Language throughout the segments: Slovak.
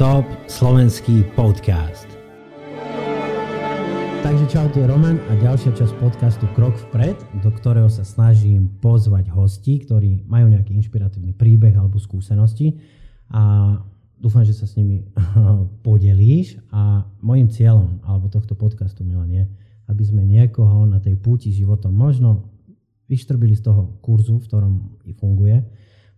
Top slovenský podcast. Takže čau, tu je Roman a ďalšia časť podcastu Krok vpred, do ktorého sa snažím pozvať hostí, ktorí majú nejaký inšpiratívny príbeh alebo skúsenosti. A dúfam, že sa s nimi podelíš. A môjim cieľom alebo tohto podcastu, Milan, je, aby sme niekoho na tej púti životom možno vyštrbili z toho kurzu, v ktorom i funguje,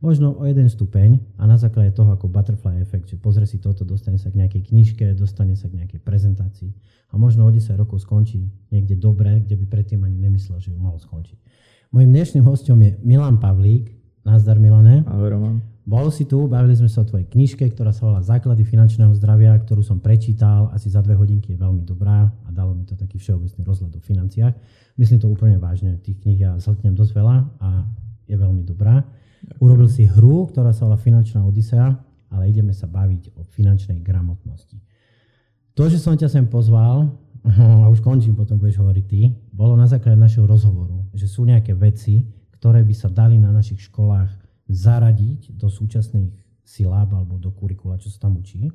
možno o jeden stupeň a na základe toho ako butterfly efekt, že pozrie si toto, dostane sa k nejakej knižke, dostane sa k nejakej prezentácii a možno o 10 rokov skončí niekde dobre, kde by predtým ani nemyslel, že by mohol skončiť. Mojím dnešným hostom je Milan Pavlík. Nazdar Milane. Ahoj Roman. Bol si tu, bavili sme sa o tvojej knižke, ktorá sa volá Základy finančného zdravia, ktorú som prečítal asi za dve hodinky, je veľmi dobrá a dalo mi to taký všeobecný rozhľad o financiách. Myslím to úplne vážne, tých kníh ja zhltnem dosť veľa a je veľmi dobrá. Urobil si hru, ktorá sa volá Finančná Odisea, ale ideme sa baviť o finančnej gramotnosti. To, že som ťa sem pozval, a už končím, potom budeš hovoriť ty, bolo na základe našeho rozhovoru, že sú nejaké veci, ktoré by sa dali na našich školách zaradiť do súčasných siláb alebo do kurikula, čo sa tam učí.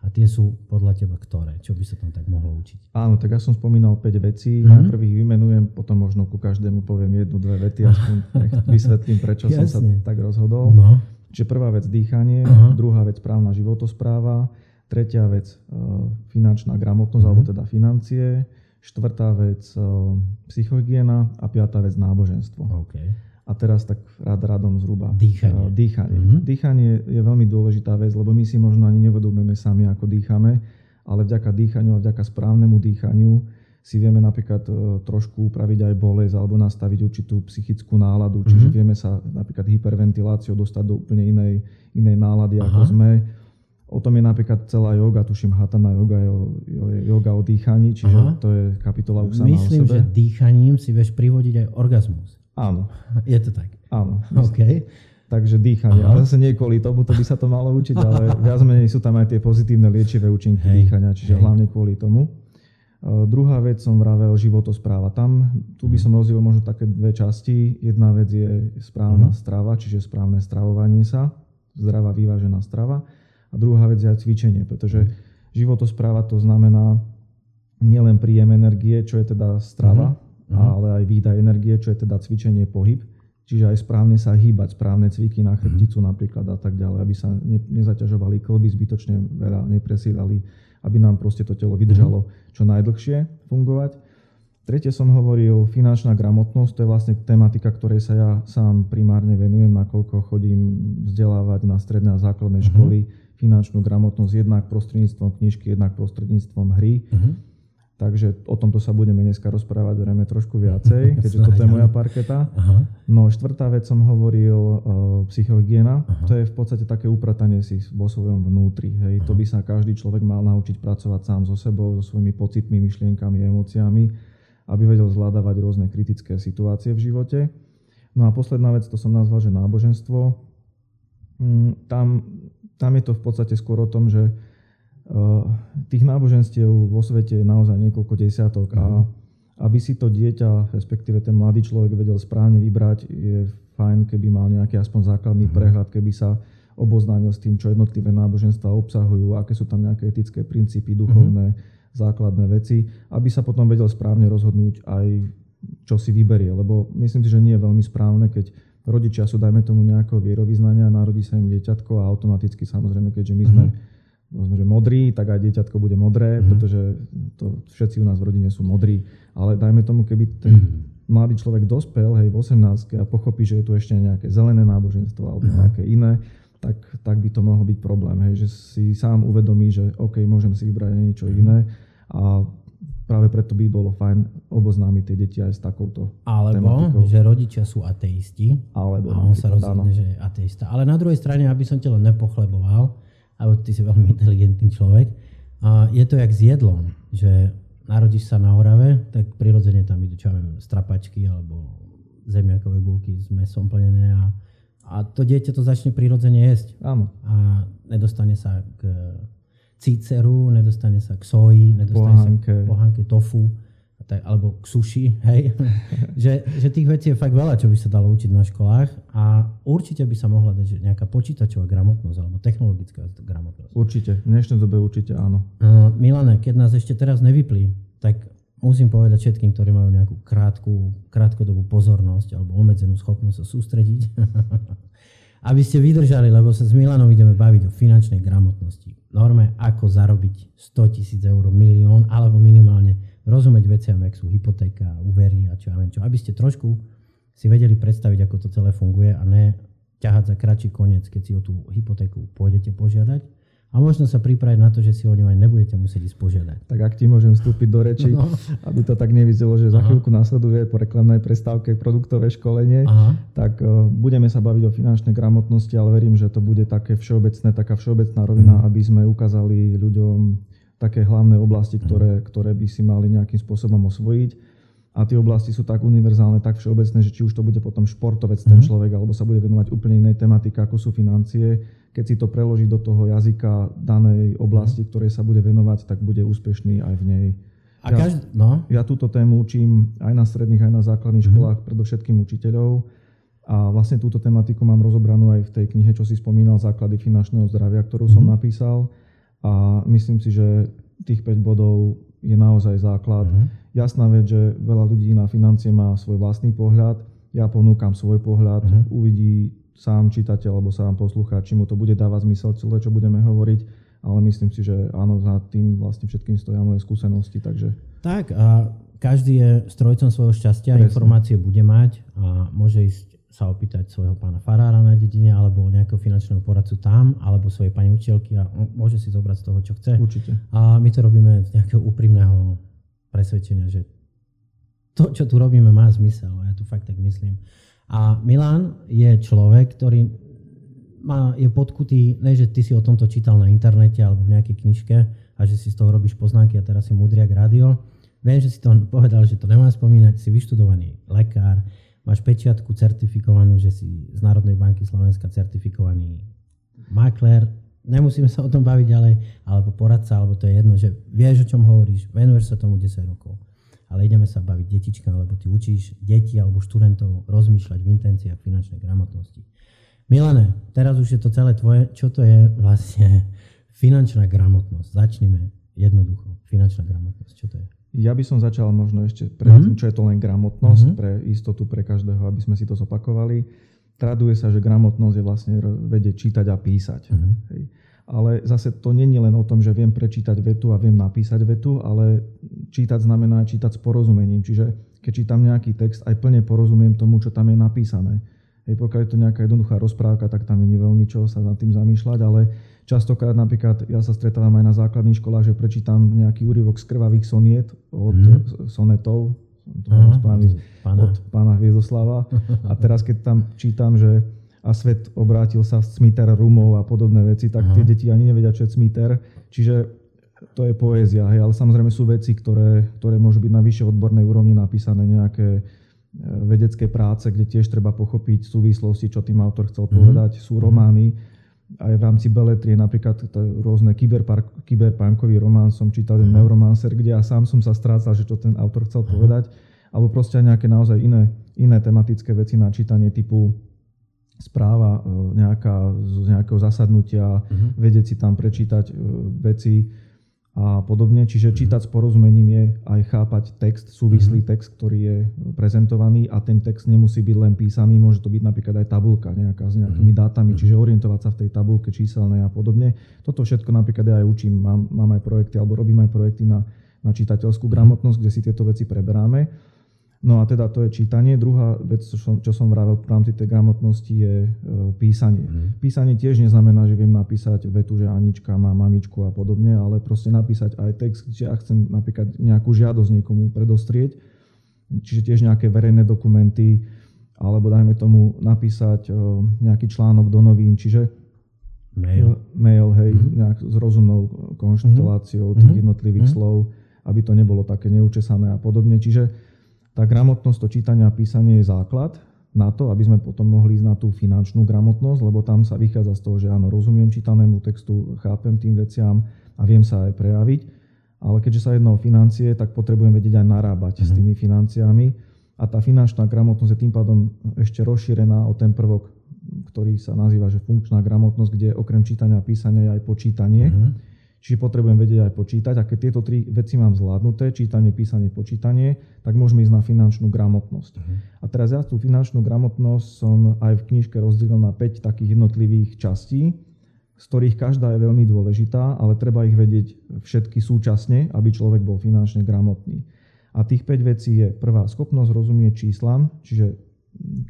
A tie sú podľa teba ktoré? Čo by sa tam tak mohlo učiť? Áno, tak ja som spomínal 5 vecí. Mm-hmm. Najprv ich vymenujem, potom možno ku každému poviem jednu, dve vety, aspoň vysvetlím, prečo som sa tak rozhodol. No. Čiže prvá vec dýchanie, uh-huh. druhá vec právna životospráva, tretia vec uh, finančná gramotnosť, uh-huh. alebo teda financie, štvrtá vec uh, psychohygiena a piatá vec náboženstvo. Okay. A teraz tak rád radom zhruba. Dýchanie. Uh, dýchanie. Mm-hmm. Dýchanie je veľmi dôležitá vec, lebo my si možno ani nevedomujeme sami, ako dýchame, ale vďaka dýchaniu a vďaka správnemu dýchaniu si vieme napríklad uh, trošku upraviť aj bolesť alebo nastaviť určitú psychickú náladu. Mm-hmm. Čiže vieme sa napríklad hyperventiláciou dostať do úplne inej, inej nálady, Aha. ako sme. O tom je napríklad celá yoga, tuším hatana yoga je, je yoga o dýchaní, čiže Aha. to je kapitola už sama Myslím, o sebe. že dýchaním si vieš privodiť aj orgazmus. Áno. Je to tak? Áno. OK. Takže dýchanie. Aha. Ale zase nie kvôli tomu, to by sa to malo učiť, ale viac menej sú tam aj tie pozitívne liečivé účinky hej, dýchania, čiže hej. hlavne kvôli tomu. Uh, druhá vec som vravel životospráva. Tam, tu by som rozdielil možno také dve časti. Jedna vec je správna uh strava, čiže správne stravovanie sa, zdravá vyvážená strava. A druhá vec je aj cvičenie, pretože uh životospráva to znamená nielen príjem energie, čo je teda strava, uh uh-huh. ale aj výdaj energie, čo je teda cvičenie, pohyb. Čiže aj správne sa hýbať, správne cviky na chrbticu uh-huh. napríklad a tak ďalej, aby sa ne, nezaťažovali klby, zbytočne veľa nepresílali, aby nám proste to telo vydržalo uh-huh. čo najdlhšie fungovať. Tretie som hovoril, finančná gramotnosť, to je vlastne tematika, ktorej sa ja sám primárne venujem, nakoľko chodím vzdelávať na stredné a základné uh-huh. školy finančnú gramotnosť jednak prostredníctvom knižky, jednak prostredníctvom hry. Uh-huh Takže o tomto sa budeme dneska rozprávať zrejme trošku viacej, keďže toto je moja parketa. Aha. No štvrtá vec som hovoril, uh, psychohygiena. Aha. To je v podstate také upratanie si vo svojom vnútri. Hej. To by sa každý človek mal naučiť pracovať sám so sebou, so svojimi pocitmi, myšlienkami, emóciami, aby vedel zvládavať rôzne kritické situácie v živote. No a posledná vec, to som nazval, že náboženstvo. Mm, tam, tam je to v podstate skôr o tom, že tých náboženstiev vo svete je naozaj niekoľko desiatok a mhm. aby si to dieťa, respektíve ten mladý človek vedel správne vybrať, je fajn, keby mal nejaký aspoň základný mhm. prehľad, keby sa oboznámil s tým, čo jednotlivé náboženstva obsahujú, aké sú tam nejaké etické princípy, duchovné, mm-hmm. základné veci, aby sa potom vedel správne rozhodnúť aj, čo si vyberie. Lebo myslím si, že nie je veľmi správne, keď rodičia sú, dajme tomu, nejakého vierovýznania, narodí sa im dieťatko a automaticky, samozrejme, keďže my sme mm-hmm povedzme, že modrý, tak aj dieťatko bude modré, mm-hmm. pretože to všetci u nás v rodine sú modrí. Ale dajme tomu, keby ten mm-hmm. mladý človek dospel, hej, v 18 a pochopí, že je tu ešte nejaké zelené náboženstvo alebo mm-hmm. nejaké iné, tak, tak by to mohol byť problém. Hej, že si sám uvedomí, že OK, môžem si vybrať niečo mm-hmm. iné a práve preto by bolo fajn oboznámiť tie deti aj s takouto Alebo, tematikou. že rodičia sú ateisti Alebo, a on sa rozhodne, že je ateista. Ale na druhej strane, aby som ťa len nepochleboval, alebo ty si veľmi inteligentný človek. A je to jak s jedlom, že narodíš sa na Orave, tak prirodzene tam idú, čo ja viem, strapačky alebo zemiakové gulky s mesom plnené a, a to dieťa to začne prirodzene jesť. Áno. A nedostane sa k cíceru, nedostane sa k soji, nedostane pohánke. sa k pohánke tofu tak, alebo k suši, hej, že, že tých vecí je fakt veľa, čo by sa dalo učiť na školách a určite by sa mohla dať že nejaká počítačová gramotnosť alebo technologická gramotnosť. Určite, v dnešnej dobe určite áno. Uh, Milane, keď nás ešte teraz nevyplí, tak musím povedať všetkým, ktorí majú nejakú krátku, krátkodobú pozornosť alebo obmedzenú schopnosť sa sústrediť, aby ste vydržali, lebo sa s Milanom ideme baviť o finančnej gramotnosti. Norme, ako zarobiť 100 tisíc eur, milión alebo minimálne rozumieť veciam, jak sú hypotéka, úvery a čo ja viem čo. Aby ste trošku si vedeli predstaviť, ako to celé funguje a ne ťahať za kratší koniec, keď si o tú hypotéku pôjdete požiadať. A možno sa pripraviť na to, že si o ňu aj nebudete musieť ísť požiadať. Tak ak ti môžem vstúpiť do reči, no. aby to tak nevyzelo, že Aha. za chvíľku nasleduje po reklamnej prestávke produktové školenie, Aha. tak uh, budeme sa baviť o finančnej gramotnosti, ale verím, že to bude také všeobecné, taká všeobecná rovina, mm. aby sme ukázali ľuďom také hlavné oblasti, mhm. ktoré, ktoré by si mali nejakým spôsobom osvojiť. A tie oblasti sú tak univerzálne, tak všeobecné, že či už to bude potom športovec ten mhm. človek, alebo sa bude venovať úplne inej tematike, ako sú financie. Keď si to preloží do toho jazyka danej oblasti, mhm. ktorej sa bude venovať, tak bude úspešný aj v nej. A ja, každý, no? ja túto tému učím aj na stredných, aj na základných mm-hmm. školách, predovšetkým učiteľov. A vlastne túto tematiku mám rozobranú aj v tej knihe, čo si spomínal, Základy finančného zdravia, ktorú som mm-hmm. napísal. A myslím si, že tých 5 bodov je naozaj základ. Uh-huh. Jasná vec, že veľa ľudí na financie má svoj vlastný pohľad. Ja ponúkam svoj pohľad. Uh-huh. Uvidí sám čitateľ alebo sám poslucháč, či mu to bude dávať zmysel celé, čo budeme hovoriť. Ale myslím si, že áno, za tým vlastne všetkým stoja moje skúsenosti. Takže... Tak a každý je strojcom svojho šťastia, Presne. informácie bude mať a môže ísť sa opýtať svojho pána farára na dedine alebo nejakého finančného poradcu tam, alebo svojej pani učiteľky a môže si zobrať z toho, čo chce. Určite. A my to robíme z nejakého úprimného presvedčenia, že to, čo tu robíme, má zmysel. Ja tu fakt tak myslím. A Milan je človek, ktorý má, je podkutý, ne, že ty si o tomto čítal na internete alebo v nejakej knižke a že si z toho robíš poznámky a teraz si mudriak rádio. Viem, že si to povedal, že to nemá spomínať, si vyštudovaný lekár, máš pečiatku certifikovanú, že si z Národnej banky Slovenska certifikovaný makler, nemusíme sa o tom baviť ďalej, alebo poradca, alebo to je jedno, že vieš, o čom hovoríš, venuješ sa tomu 10 rokov. Ale ideme sa baviť detička, lebo ty učíš deti alebo študentov rozmýšľať v intenciách finančnej gramotnosti. Milane, teraz už je to celé tvoje. Čo to je vlastne finančná gramotnosť? Začneme jednoducho. Finančná gramotnosť, čo to je? Ja by som začal možno ešte pre mm-hmm. čo je to len gramotnosť, mm-hmm. pre istotu pre každého, aby sme si to zopakovali. Traduje sa, že gramotnosť je vlastne vedieť čítať a písať. Mm-hmm. Hej. Ale zase to není len o tom, že viem prečítať vetu a viem napísať vetu, ale čítať znamená čítať s porozumením. Čiže keď čítam nejaký text, aj plne porozumiem tomu, čo tam je napísané. Hej, pokiaľ je to nejaká jednoduchá rozprávka, tak tam nie veľmi čo sa nad tým zamýšľať, ale Častokrát napríklad ja sa stretávam aj na základných školách, že prečítam nejaký úryvok z krvavých soniet od mm. sonetov, Aha, správny, pána. od pána Hviezoslava. A teraz keď tam čítam, že a svet obrátil sa smiter rumov a podobné veci, tak Aha. tie deti ani nevedia, čo je smiter. Čiže to je poézia, hej, ale samozrejme sú veci, ktoré, ktoré môžu byť na vyššej odbornej úrovni napísané nejaké e, vedecké práce, kde tiež treba pochopiť súvislosti, čo tým autor chcel mm povedať. Sú romány, aj v rámci beletrie, napríklad to rôzne kyberpunkový román som čítal, ten Neuromancer, kde ja sám som sa strácal, že čo ten autor chcel povedať, alebo proste aj nejaké naozaj iné, iné tematické veci na čítanie typu správa e, nejaká, z nejakého zasadnutia, uh-huh. vedieť si tam prečítať e, veci, a podobne. Čiže mhm. čítať s porozumením je aj chápať text, súvislý mm-hmm. text, ktorý je prezentovaný a ten text nemusí byť len písaný, môže to byť napríklad aj tabulka nejaká s nejakými mm-hmm. dátami, čiže orientovať sa v tej tabulke číselnej a podobne. Toto všetko napríklad ja aj učím, mám, mám aj projekty alebo robím aj projekty na, na čitateľskú gramotnosť, kde si tieto veci preberáme. No a teda to je čítanie. Druhá vec, čo som, čo som vravel v rámci tej gramotnosti, je e, písanie. Mm. Písanie tiež neznamená, že viem napísať vetu, že Anička má mamičku a podobne, ale proste napísať aj text, že ja chcem napríklad nejakú žiadosť niekomu predostrieť, čiže tiež nejaké verejné dokumenty, alebo dajme tomu napísať e, nejaký článok do novín, čiže mail, mail hej, mm. nejak s rozumnou konšteláciou mm. tých mhm. jednotlivých mm. slov, aby to nebolo také neučesané a podobne. Čiže tá gramotnosť, to čítanie a písanie je základ na to, aby sme potom mohli ísť na tú finančnú gramotnosť, lebo tam sa vychádza z toho, že áno, rozumiem čítanému textu, chápem tým veciam a viem sa aj prejaviť. ale keďže sa jedná o financie, tak potrebujem vedieť aj narábať uh-huh. s mhm. tými financiami a tá finančná gramotnosť je tým pádom ešte rozšírená o ten prvok, ktorý sa nazýva že funkčná gramotnosť, kde okrem čítania a písania je aj počítanie. Uh-huh. Čiže potrebujem vedieť aj počítať. A keď tieto tri veci mám zvládnuté, čítanie, písanie, počítanie, tak môžeme ísť na finančnú gramotnosť. Uh-huh. A teraz ja tú finančnú gramotnosť som aj v knižke rozdelil na 5 takých jednotlivých častí, z ktorých každá je veľmi dôležitá, ale treba ich vedieť všetky súčasne, aby človek bol finančne gramotný. A tých 5 vecí je prvá schopnosť rozumieť číslam, čiže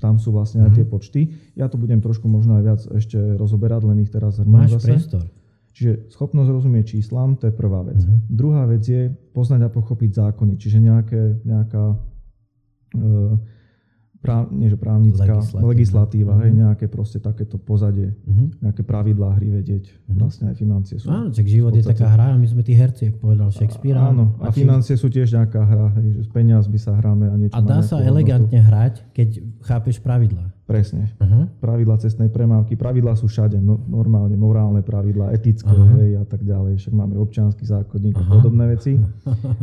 tam sú vlastne aj tie mhm. počty. Ja to budem trošku možno aj viac ešte rozoberať, len ich teraz zhrnúť Máš zase. priestor. Čiže schopnosť rozumieť číslam, to je prvá vec. Uh-huh. Druhá vec je poznať a pochopiť zákony, čiže nejaké, nejaká e, práv, nie že právnická, legislatíva, legislatíva uh-huh. hej, mhm. nejaké proste takéto pozadie, uh-huh. nejaké pravidlá hry vedieť, uh-huh. vlastne aj financie sú. Áno, tak život je taká hra a my sme tí herci, ako povedal Shakespeare. Áno, a, a financie sú tiež nejaká hra, hej, že z peniazmi sa hráme a niečo A dá sa elegantne hrať, keď chápeš pravidlá. Presne. Uh-huh. Pravidla cestnej premávky, pravidla sú všade, no, normálne morálne pravidla, etické uh-huh. hej, a tak ďalej. Však máme občiansky zákonník uh-huh. a podobné veci.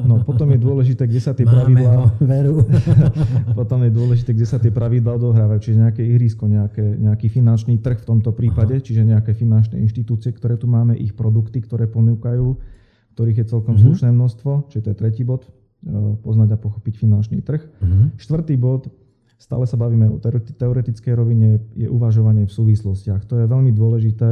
No potom je dôležité, kde sa tie pravidlá... veru. potom je dôležité, kde sa tie pravidlá odohrávajú. Čiže nejaké ihrisko, nejaké, nejaký finančný trh v tomto prípade, uh-huh. čiže nejaké finančné inštitúcie, ktoré tu máme, ich produkty, ktoré ponúkajú, ktorých je celkom uh-huh. slušné množstvo, čiže to je tretí bod, e, poznať a pochopiť finančný trh. Uh-huh. Štvrtý bod, Stále sa bavíme o teoretickej rovine, je uvažovanie v súvislostiach. To je veľmi dôležité.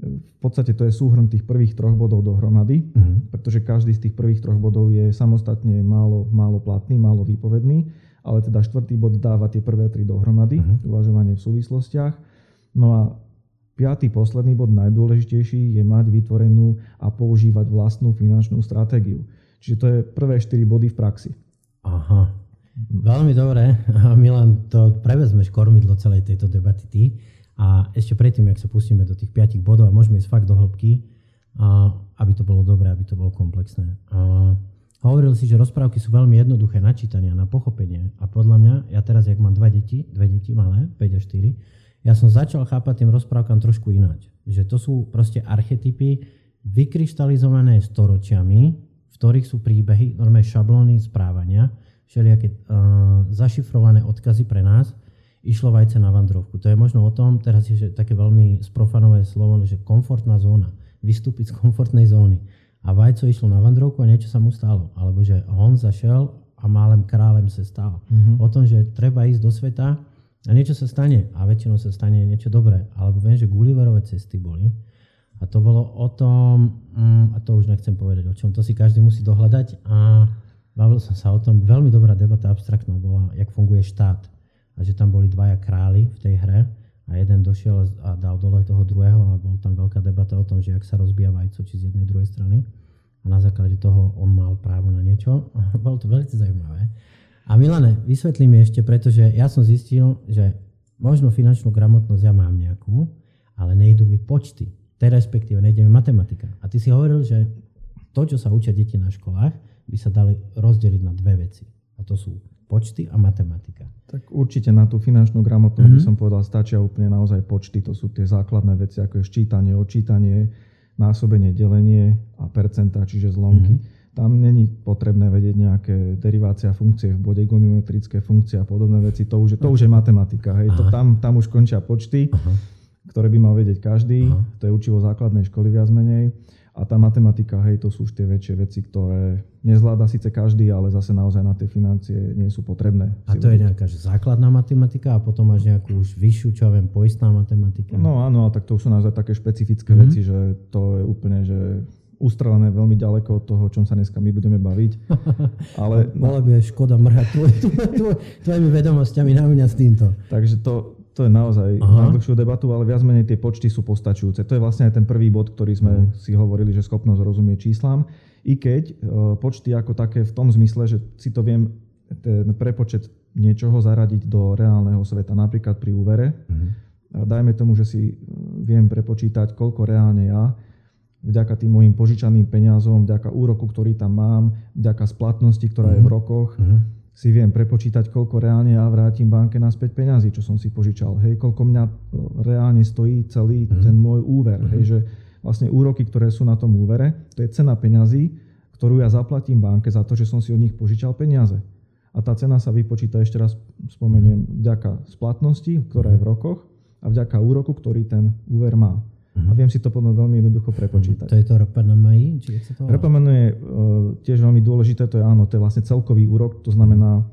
V podstate to je súhrn tých prvých troch bodov dohromady, uh-huh. pretože každý z tých prvých troch bodov je samostatne málo, málo platný, málo výpovedný, ale teda štvrtý bod dáva tie prvé tri dohromady, uh-huh. uvažovanie v súvislostiach. No a piatý, posledný bod, najdôležitejší, je mať vytvorenú a používať vlastnú finančnú stratégiu. Čiže to je prvé štyri body v praxi. Aha. Veľmi dobre. Milan, to prevezmeš kormidlo celej tejto debaty ty. A ešte predtým, ak sa pustíme do tých piatich bodov a môžeme ísť fakt do hĺbky, aby to bolo dobré, aby to bolo komplexné. Hovoril si, že rozprávky sú veľmi jednoduché na čítanie na pochopenie. A podľa mňa, ja teraz, jak mám dva deti, dve deti malé, 5 a 4, ja som začal chápať tým rozprávkam trošku ináč. Že to sú proste archetypy vykryštalizované storočiami, v ktorých sú príbehy, normálne šablóny správania, všelijaké uh, zašifrované odkazy pre nás, išlo vajce na vandrovku. To je možno o tom, teraz je že také veľmi sprofanové slovo, že komfortná zóna. Vystúpiť z komfortnej zóny. A vajco išlo na vandrovku a niečo sa mu stalo. Alebo že Honza šel a málem králem sa stal. Mm-hmm. O tom, že treba ísť do sveta a niečo sa stane. A väčšinou sa stane niečo dobré. Alebo viem, že Gulliverové cesty boli. A to bolo o tom, mm, a to už nechcem povedať o čom, to si každý musí dohľadať. A Bavil som sa o tom, veľmi dobrá debata abstraktná bola, jak funguje štát. A že tam boli dvaja králi v tej hre a jeden došiel a dal dole toho druhého a bol tam veľká debata o tom, že ak sa rozbíja vajco, či z jednej, druhej strany. A na základe toho on mal právo na niečo. A bolo to veľmi zaujímavé. A Milane, vysvetlí mi ešte, pretože ja som zistil, že možno finančnú gramotnosť ja mám nejakú, ale nejdu mi počty. Te respektíve nejde mi matematika. A ty si hovoril, že to, čo sa učia deti na školách, by sa dali rozdeliť na dve veci. A to sú počty a matematika. Tak určite na tú finančnú gramotnosť mm-hmm. by mhm. som povedal, stačia úplne naozaj počty. To sú tie základné veci, ako je ščítanie, odčítanie, násobenie, delenie a percenta, čiže zlomky. Mm-hmm. Tam není potrebné vedieť nejaké derivácia funkcie v bode, goniometrické funkcie a podobné veci. To už je, to už je matematika. Hej. To tam, tam už končia počty, Aha. ktoré by mal vedieť každý. Aha. To je učivo základnej školy viac menej. A tá matematika, hej, to sú už tie väčšie veci, ktoré nezvláda síce každý, ale zase naozaj na tie financie nie sú potrebné. A to je nejaká základná matematika a potom máš nejakú už vyššiu, čo ja viem, poistná matematika? No áno, a tak to už sú naozaj také špecifické mm-hmm. veci, že to je úplne, že ustrelené veľmi ďaleko od toho, o čom sa dneska my budeme baviť. Ale, no, by je škoda mrhať tvoj, tvoj, tvojimi vedomosťami na mňa s týmto. Takže to, to je naozaj Aha. na dlhšiu debatu, ale viac menej tie počty sú postačujúce. To je vlastne aj ten prvý bod, ktorý sme uh si hovorili, že schopnosť rozumieť číslam. I keď uh, počty ako také v tom zmysle, že si to viem ten prepočet niečoho zaradiť do reálneho sveta, napríklad pri úvere. uh Dajme tomu, že si e, viem prepočítať, koľko reálne ja vďaka tým mojim požičaným peniazom, vďaka úroku, ktorý tam mám, vďaka splatnosti, ktorá uh je v rokoch, uh si viem prepočítať, koľko reálne ja vrátim banke naspäť peňazí, čo som si požičal. Hej, koľko mňa reálne stojí celý mm. ten môj úver. Mm. Hej, že vlastne úroky, ktoré sú na tom úvere, to je cena peňazí, ktorú ja zaplatím banke za to, že som si od nich požičal peniaze. A tá cena sa vypočíta ešte raz spomeniem vďaka splatnosti, ktorá je v rokoch a vďaka úroku, ktorý ten úver má. Uh-huh. A viem si to potom veľmi jednoducho prepočítať. To je to RPNMI? Či je to RPNMI je uh, tiež veľmi dôležité, to je áno, to je vlastne celkový úrok, to znamená,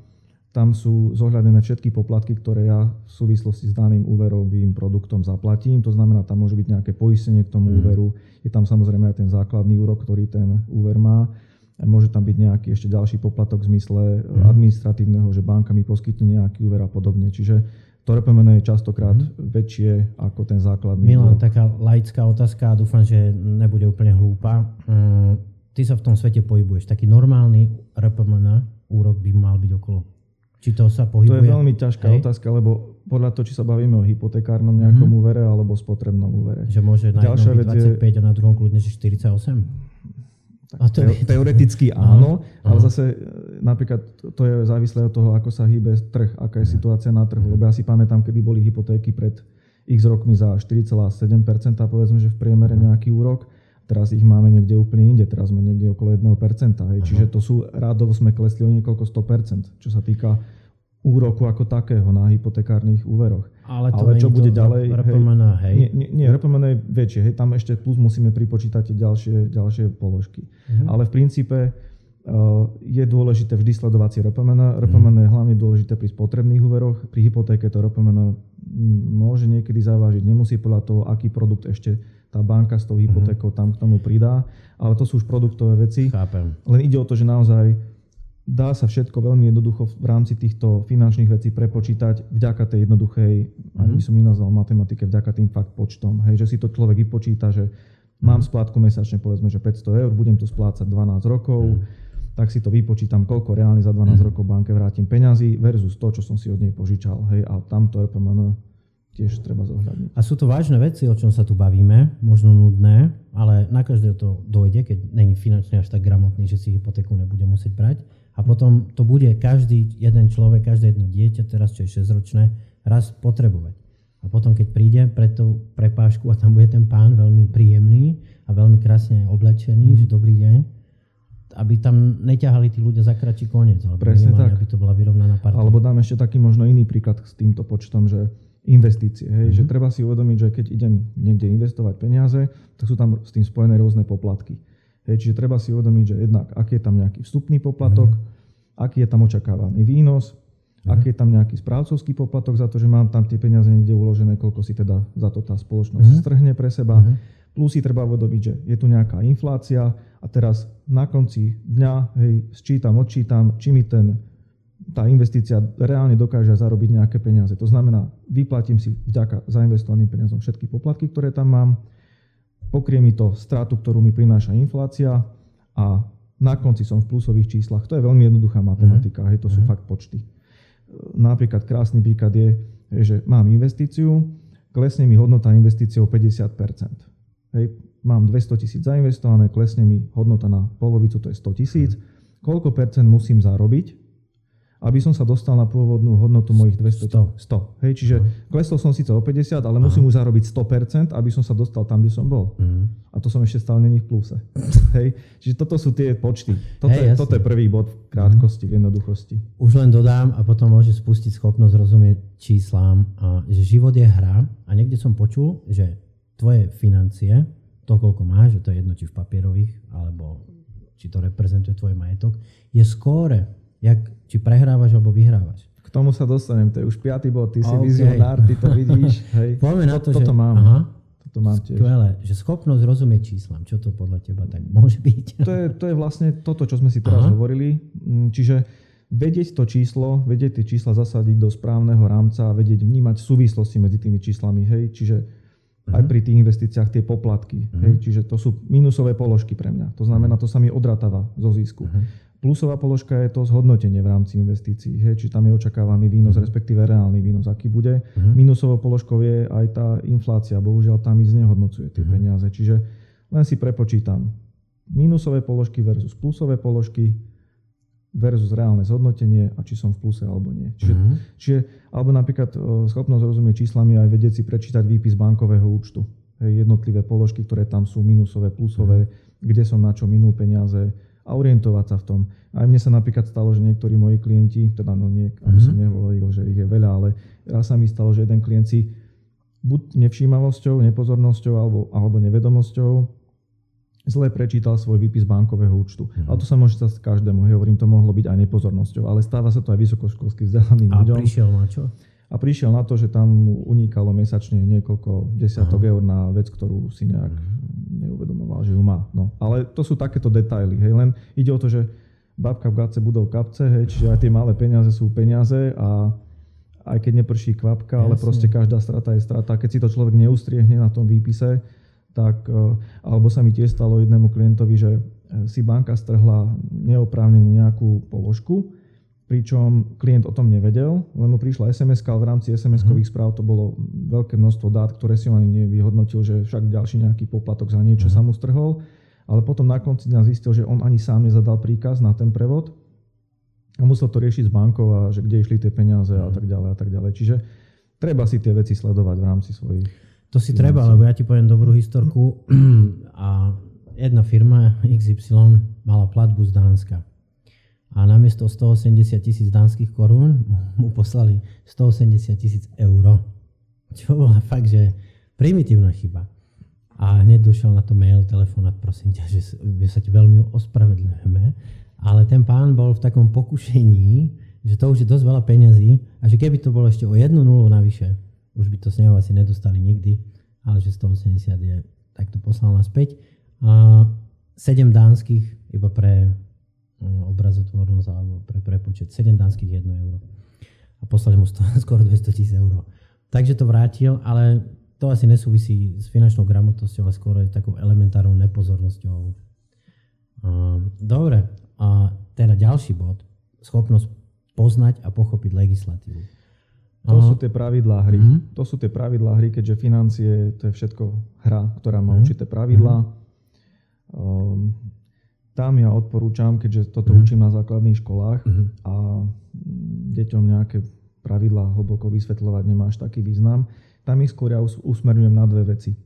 tam sú zohľadené všetky poplatky, ktoré ja v súvislosti s daným úverovým produktom zaplatím. To znamená, tam môže byť nejaké poistenie k tomu mm. úveru. Je tam samozrejme aj ten základný úrok, ktorý ten úver má. Môže tam byť nejaký ešte ďalší poplatok v zmysle mm. administratívneho, že banka mi poskytne nejaký úver a podobne. Čiže to RPMN je častokrát mm. väčšie ako ten základný Milan, úrok. taká laická otázka a dúfam, že nebude úplne hlúpa. Mm, ty sa v tom svete pohybuješ. Taký normálny RPMN úrok by mal byť okolo či to sa pohybuje? To je veľmi ťažká Hej. otázka, lebo podľa toho, či sa bavíme o hypotekárnom nejakom mm-hmm. úvere alebo spotrebnom úvere. Že môže na Ďalšia jednom byť 25 je... a na druhom kľudne 48? Tak a to te- teoreticky áno, aha, ale zase e, napríklad to je závislé od toho, ako sa hýbe trh, aká je situácia na trhu. Lebo ja si pamätám, kedy boli hypotéky pred x rokmi za 4,7%, povedzme, že v priemere nejaký úrok. Teraz ich máme niekde úplne inde, teraz sme niekde okolo 1%. Hej. Čiže to sú, rádovo sme klesli o niekoľko 100%, čo sa týka úroku ako takého na hypotekárnych úveroch. Ale, to Ale čo bude to ďalej? RPMN, hej? Nie, nie, nie RPMN je väčšie, hej, tam ešte plus musíme pripočítať ďalšie, ďalšie položky. Uh-huh. Ale v princípe uh, je dôležité vždy sledovať si RPMN. RPMN je hlavne dôležité pri spotrebných úveroch, pri hypotéke to RPMN môže niekedy zavážiť, nemusí podľa toho, aký produkt ešte tá banka s tou hypotékou tam k tomu pridá, ale to sú už produktové veci. Chápem. Len ide o to, že naozaj dá sa všetko veľmi jednoducho v rámci týchto finančných vecí prepočítať vďaka tej jednoduchej, mm-hmm. ani by som nenazval matematike, vďaka tým fakt počtom. Hej, že si to človek vypočíta, že mám mhm. splátku mesačne povedzme, že 500 eur, budem to splácať 12 rokov, mm. tak si to vypočítam, koľko reálne za 12 mm. rokov banke vrátim peňazí versus to, čo som si od nej požičal. Hej, a tamto RPMN tiež treba zohľadniť. A sú to vážne veci, o čom sa tu bavíme, možno nudné, ale na každého to dojde, keď není finančne až tak gramotný, že si hypotéku nebude musieť brať. A potom to bude každý jeden človek, každé jedno dieťa, teraz čo je 6-ročné, raz potrebovať. A potom, keď príde pre tú prepážku a tam bude ten pán veľmi príjemný a veľmi krásne oblečený, mm. že dobrý deň, aby tam neťahali tí ľudia za kratší koniec, alebo Presne tak. aby to bola vyrovnaná partia. Alebo dám ešte taký možno iný príklad s týmto počtom, že investície. Hej? Mm-hmm. Že treba si uvedomiť, že keď idem niekde investovať peniaze, tak sú tam s tým spojené rôzne poplatky. Hej? Čiže treba si uvedomiť, že jednak, aký je tam nejaký vstupný poplatok, mm-hmm. aký je tam očakávaný výnos, mm-hmm. aký je tam nejaký správcovský poplatok za to, že mám tam tie peniaze niekde uložené, koľko si teda za to tá spoločnosť mm-hmm. strhne pre seba. Mm-hmm. Plus si treba uvedomiť, že je tu nejaká inflácia a teraz na konci dňa hej, sčítam, odčítam, či mi ten tá investícia reálne dokáže zarobiť nejaké peniaze. To znamená, vyplatím si vďaka zainvestovaným peniazom všetky poplatky, ktoré tam mám, pokrie mi to stratu, ktorú mi prináša inflácia a na konci som v plusových číslach. To je veľmi jednoduchá matematika, mm. hej, to sú mm. fakt počty. Napríklad krásny príklad je, že mám investíciu, klesne mi hodnota investície o 50%. Hej, mám 200 tisíc zainvestované, klesne mi hodnota na polovicu, to je 100 tisíc. Mm. Koľko percent musím zarobiť, aby som sa dostal na pôvodnú hodnotu mojich 200. 100. 100 hej, čiže uh-huh. klesol som síce o 50, ale musím uh-huh. už zarobiť 100%, aby som sa dostal tam, kde som bol. Uh-huh. A to som ešte stále není v pluse. hej, čiže toto sú tie počty. Toto, hey, je, toto je prvý bod v krátkosti, uh-huh. v jednoduchosti. Už len dodám a potom môže spustiť schopnosť rozumieť číslám, a, že život je hra a niekde som počul, že tvoje financie, to koľko máš, že to je jedno či v papierových, alebo či to reprezentuje tvoj majetok, je skóre jak, či prehrávaš alebo vyhrávaš. K tomu sa dostanem, to je už piatý bod, ty si okay. vizionár, ty to vidíš. Hej. Poďme na to, toto že... mám. Aha. Toto mám tiež. Skvelé, že schopnosť rozumieť číslam, čo to podľa teba tak môže byť? To je, to je vlastne toto, čo sme si teraz Aha. hovorili. Mm, čiže vedieť to číslo, vedieť tie čísla zasadiť do správneho rámca a vedieť vnímať súvislosti medzi tými číslami. Hej? Čiže aj pri tých investíciách tie poplatky. Uh-huh. Hej? Čiže to sú minusové položky pre mňa. To znamená, to sa mi odratáva zo zisku. Uh-huh. Plusová položka je to zhodnotenie v rámci investícií, hej, či tam je očakávaný výnos, uh-huh. respektíve reálny výnos, aký bude. Uh-huh. Minusovou položkou je aj tá inflácia, bohužiaľ tam i znehodnocuje tie uh-huh. peniaze. Čiže len si prepočítam minusové položky versus plusové položky versus reálne zhodnotenie a či som v pluse alebo nie. Čiže, uh-huh. čiže alebo napríklad schopnosť rozumieť číslami aj vedieť si prečítať výpis bankového účtu. Hej, jednotlivé položky, ktoré tam sú minusové, plusové, uh-huh. kde som na čo minul peniaze, a orientovať sa v tom. Aj mne sa napríklad stalo, že niektorí moji klienti, teda no nie, aby som mhm. nehovoril, že ich je veľa, ale raz sa mi stalo, že jeden klient si buď nevšímavosťou, nepozornosťou alebo, alebo nevedomosťou zle prečítal svoj výpis bankového účtu. Mm-hmm. Ale to sa môže stať každému. Hej, hovorím, to mohlo byť aj nepozornosťou, ale stáva sa to aj vysokoškolsky vzdelaným a ľuďom. A prišiel na čo? A prišiel na to, že tam mu unikalo mesačne niekoľko desiatok Aha. eur na vec, ktorú si nejak mm-hmm. Neuvedomoval, že ju má. No. Ale to sú takéto detaily. Hej. Len ide o to, že babka v gatce budú kapce, hej, čiže aj tie malé peniaze sú peniaze a aj keď neprší kvapka, Jasne. ale proste každá strata je strata. Keď si to človek neustriehne na tom výpise, tak, e, alebo sa mi tiež stalo jednému klientovi, že e, si banka strhla neoprávnene nejakú položku, pričom klient o tom nevedel, len mu prišla sms ale v rámci SMS-kových mhm. správ to bolo veľké množstvo dát, ktoré si on ani nevyhodnotil, že však ďalší nejaký poplatok za niečo sa mu strhol, ale potom na konci dňa zistil, že on ani sám nezadal príkaz na ten prevod, a musel to riešiť s bankou a že kde išli tie peniaze a mhm. tak ďalej a tak ďalej. Čiže treba si tie veci sledovať v rámci svojich. To si financí. treba, lebo ja ti poviem dobrú historku. A jedna firma XY mala platbu z Dánska. A namiesto 180 tisíc dánskych korún mu poslali 180 tisíc eur. Čo bola fakt, že primitívna chyba. A hneď došiel na to mail, telefonát, prosím ťa, že sa ti veľmi ospravedlňujeme ale ten pán bol v takom pokušení, že to už je dosť veľa peňazí a že keby to bolo ešte o jednu nulu navyše, už by to s neho asi nedostali nikdy, ale že 180 je, tak to poslal naspäť. A 7 dánskych iba pre obrazotvornosť alebo pre prepočet, 7 dánskych 1 euro. A poslali mu 100, skoro 200 tisíc eur. Takže to vrátil, ale to asi nesúvisí s finančnou gramotnosťou, ale skôr je takou elementárnou nepozornosťou. Dobre, a teda ďalší bod, schopnosť poznať a pochopiť legislatívu. To sú tie pravidlá hry. Mm-hmm. To sú tie pravidlá hry, keďže financie to je všetko hra, ktorá má mm-hmm. určité pravidlá. Mm-hmm. Um, tam ja odporúčam, keďže toto mm-hmm. učím na základných školách mm-hmm. a deťom nejaké pravidlá hlboko vysvetľovať nemá až taký význam, tam ich skôr ja usmerňujem na dve veci.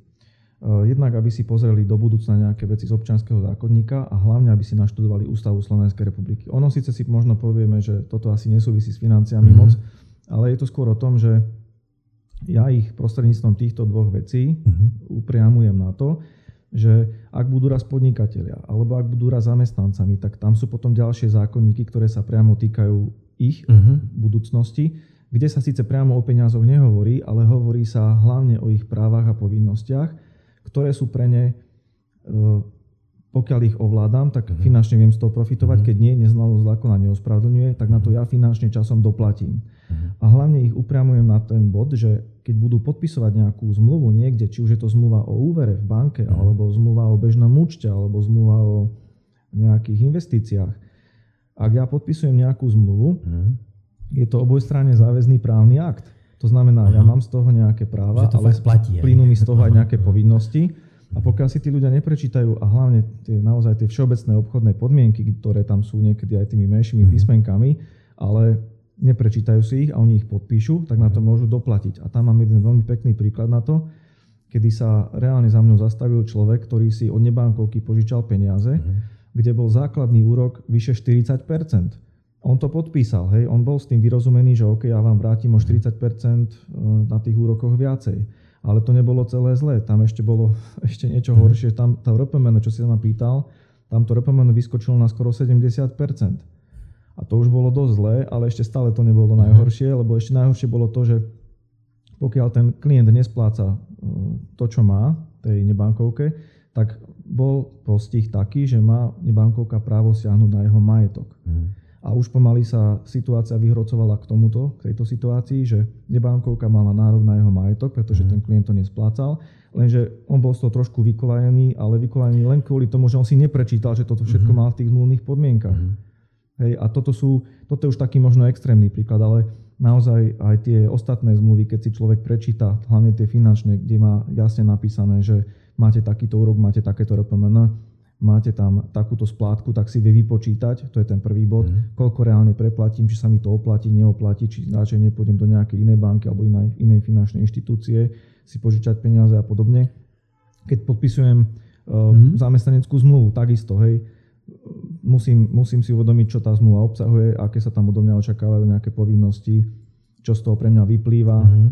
Eh, jednak, aby si pozreli do budúcna nejaké veci z občianského zákonníka a hlavne, aby si naštudovali Ústavu Slovenskej republiky. Ono síce si možno povieme, že toto asi nesúvisí s financiami mm-hmm. moc, ale je to skôr o tom, že ja ich prostredníctvom týchto dvoch vecí mm-hmm. upriamujem na to, že ak budú raz podnikatelia alebo ak budú raz zamestnancami, tak tam sú potom ďalšie zákonníky, ktoré sa priamo týkajú ich mm-hmm. budúcnosti, kde sa síce priamo o peniazoch nehovorí, ale hovorí sa hlavne o ich právach a povinnostiach ktoré sú pre ne, e, pokiaľ ich ovládam, tak uh-huh. finančne viem z toho profitovať, uh-huh. keď nie, neznalosť zákona neospravedlňuje, tak na to ja finančne časom doplatím. Uh-huh. A hlavne ich upriamujem na ten bod, že keď budú podpisovať nejakú zmluvu niekde, či už je to zmluva o úvere v banke, uh-huh. alebo zmluva o bežnom účte, alebo zmluva o nejakých investíciách, ak ja podpisujem nejakú zmluvu, uh-huh. je to obojstranne záväzný právny akt. To znamená, Aha. ja mám z toho nejaké práva, to ale platí, plynú mi z toho aj nejaké povinnosti. A pokiaľ si tí ľudia neprečítajú a hlavne tie, naozaj tie všeobecné obchodné podmienky, ktoré tam sú niekedy aj tými menšími mm. písmenkami, ale neprečítajú si ich a oni ich podpíšu, tak na to mhm. môžu doplatiť. A tam mám jeden veľmi pekný príklad na to, kedy sa reálne za mnou zastavil človek, ktorý si od nebankovky požičal peniaze, mm. kde bol základný úrok vyše 40% on to podpísal, hej, on bol s tým vyrozumený, že OK, ja vám vrátim o 40% e, na tých úrokoch viacej. Ale to nebolo celé zlé, tam ešte bolo ešte niečo mhm. horšie, tam tá RPMN, čo si ma pýtal, tam to RPMN vyskočilo na skoro 70%. A to už bolo dosť zlé, ale ešte stále to nebolo mhm. najhoršie, lebo ešte najhoršie bolo to, že pokiaľ ten klient nespláca e, to, čo má, tej nebankovke, tak bol postih taký, že má nebankovka právo siahnuť na jeho majetok. Mm. A už pomaly sa situácia vyhrocovala k tomuto, k tejto situácii, že nebankovka mala nárok na jeho majetok, pretože mm. ten klient to nesplácal. Lenže on bol z toho trošku vykolajený, ale vykolajený len kvôli tomu, že on si neprečítal, že toto všetko mm. mal v tých zmluvných podmienkach. Mm. Hej, a toto, sú, toto je už taký možno extrémny príklad, ale naozaj aj tie ostatné zmluvy, keď si človek prečíta, hlavne tie finančné, kde má jasne napísané, že máte takýto úrok, máte takéto RPMN, máte tam takúto splátku, tak si vie vypočítať, to je ten prvý bod, mm. koľko reálne preplatím, či sa mi to oplatí, neoplatí, či radšej nepôjdem do nejakej inej banky alebo inej, inej finančnej inštitúcie si požičať peniaze a podobne. Keď podpisujem uh, mm. zamestnaneckú zmluvu, takisto, hej, musím, musím si uvedomiť, čo tá zmluva obsahuje, aké sa tam odo mňa očakávajú nejaké povinnosti, čo z toho pre mňa vyplýva mm-hmm.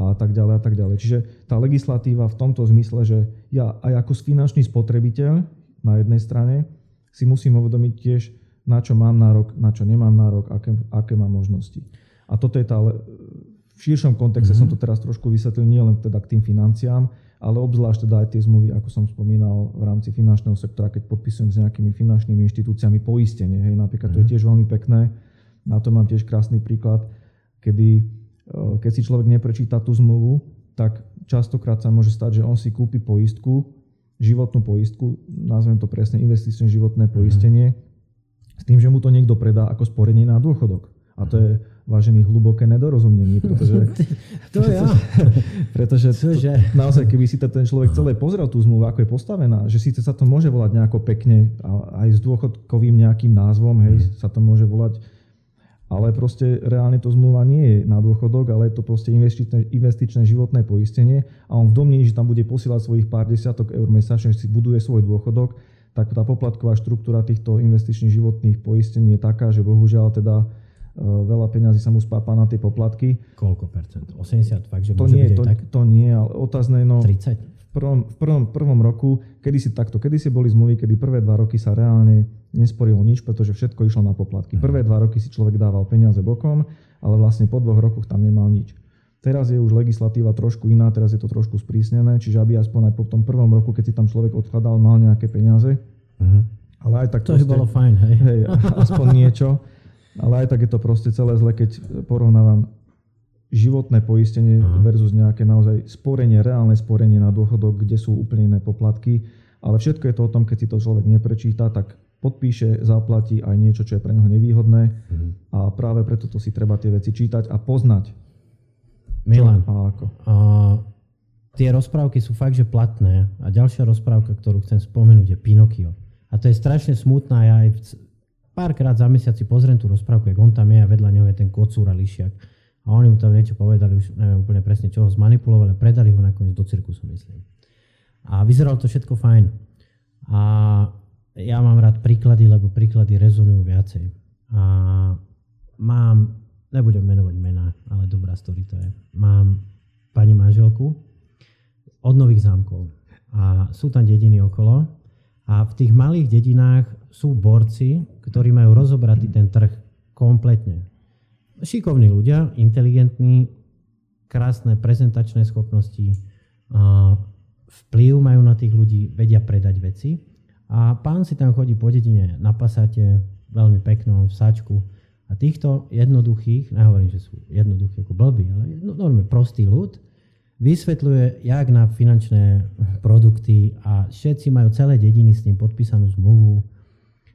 a tak ďalej a tak ďalej. Čiže tá legislatíva v tomto zmysle, že ja aj ako finančný spotrebiteľ na jednej strane si musím uvedomiť tiež, na čo mám nárok, na čo nemám nárok, aké, aké mám možnosti. A toto je tá, v širšom kontexte mm-hmm. som to teraz trošku vysvetlil, nie len teda k tým financiám, ale obzvlášť teda aj tie zmluvy, ako som spomínal, v rámci finančného sektora, keď podpisujem s nejakými finančnými inštitúciami poistenie. Hej, napríklad mm. to je mhm. tiež veľmi pekné. Na to mám tiež krásny príklad, kedy e, keď si človek neprečíta tú zmluvu, tak častokrát sa môže stať, že on si kúpi poistku, životnú poistku, nazvem to presne investičné životné poistenie, s tým, že mu to niekto predá ako sporenie na dôchodok. A to je vážený hlboké nedorozumenie, pretože, to ja. pretože to, naozaj, keby si ten človek celé pozrel tú zmluvu, ako je postavená, že síce sa to môže volať nejako pekne, aj s dôchodkovým nejakým názvom, hej, mm. sa to môže volať, ale proste reálne to zmluva nie je na dôchodok, ale je to proste investičné, investičné životné poistenie a on v domnení, že tam bude posielať svojich pár desiatok eur mesačne, že si buduje svoj dôchodok, tak tá poplatková štruktúra týchto investičných životných poistení je taká, že bohužiaľ teda Eh, veľa peňazí sa mu spápa na tie poplatky. Koľko percent? 80? Fakt, že to môže nie, byť to, tak? to nie, ale otázne, no... 30? V prvom, v prvom, prvom roku, kedy si takto, kedy si boli zmluvy, kedy prvé dva roky sa reálne nesporilo nič, pretože všetko išlo na poplatky. Prvé dva roky si človek dával peniaze bokom, ale vlastne po dvoch rokoch tam nemal nič. Teraz je už legislatíva trošku iná, teraz je to trošku sprísnené, čiže aby aspoň aj po tom prvom roku, keď si tam človek odkladal, mal nejaké peniaze. Uh-huh. Ale aj tak to proste, by bolo fajn, hej. hej aspoň niečo. Ale aj tak je to proste celé zle, keď porovnávam životné poistenie Aha. versus nejaké naozaj sporenie, reálne sporenie na dôchodok, kde sú úplne iné poplatky. Ale všetko je to o tom, keď si to človek neprečíta, tak podpíše, zaplatí aj niečo, čo je pre neho nevýhodné. Mhm. A práve preto to si treba tie veci čítať a poznať. Milan, a ako. A, tie rozprávky sú fakt, že platné. A ďalšia rozprávka, ktorú chcem spomenúť, je Pinokio. A to je strašne smutná. Ja aj v párkrát za mesiac si pozriem tú rozprávku, jak on tam je a vedľa neho je ten kocúr a lišiak. A oni mu tam niečo povedali, už neviem úplne presne, čo ho zmanipulovali, predali ho nakoniec do cirkusu, myslím. A vyzeralo to všetko fajn. A ja mám rád príklady, lebo príklady rezonujú viacej. A mám, nebudem menovať mená, ale dobrá story to je. Mám pani manželku od Nových zámkov. A sú tam dediny okolo. A v tých malých dedinách sú borci, ktorí majú rozobratý ten trh kompletne. Šikovní ľudia, inteligentní, krásne prezentačné schopnosti, vplyv majú na tých ľudí, vedia predať veci. A pán si tam chodí po dedine na pasate, veľmi peknom, v sáčku. A týchto jednoduchých, nehovorím, že sú jednoduchí ako blbí, ale no, normálne prostý ľud, vysvetľuje, jak na finančné produkty a všetci majú celé dediny s ním podpísanú zmluvu,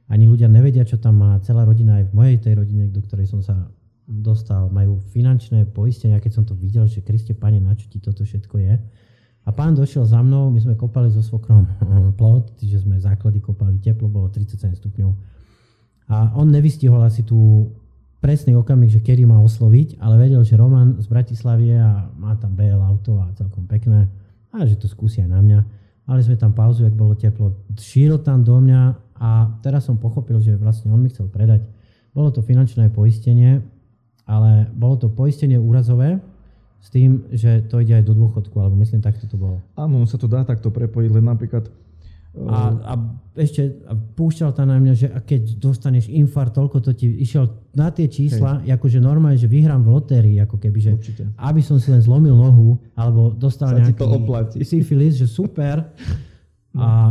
ani ľudia nevedia, čo tam má. Celá rodina aj v mojej tej rodine, do ktorej som sa dostal, majú finančné poistenia, keď som to videl, že Kriste Pane, na čo ti toto všetko je. A pán došiel za mnou, my sme kopali so svokrom plot, čiže sme základy kopali, teplo bolo 37 stupňov. A on nevystihol asi tú presný okamih, že kedy má osloviť, ale vedel, že Roman z Bratislavy je a má tam BL auto a celkom pekné a že to skúsi aj na mňa. Mali sme tam pauzu, ak bolo teplo. Šiel tam do mňa a teraz som pochopil, že vlastne on mi chcel predať. Bolo to finančné poistenie, ale bolo to poistenie úrazové s tým, že to ide aj do dôchodku, alebo myslím, takto to bolo. Áno, sa to dá takto prepojiť, len napríklad a, a ešte a púšťal tam na mňa, že keď dostaneš infarkt, toľko to ti išiel na tie čísla, Hej. akože normálne, že vyhrám v lotérii, ako keby, že Určite. aby som si len zlomil nohu, alebo dostal Sa nejaký syfilis, že super. A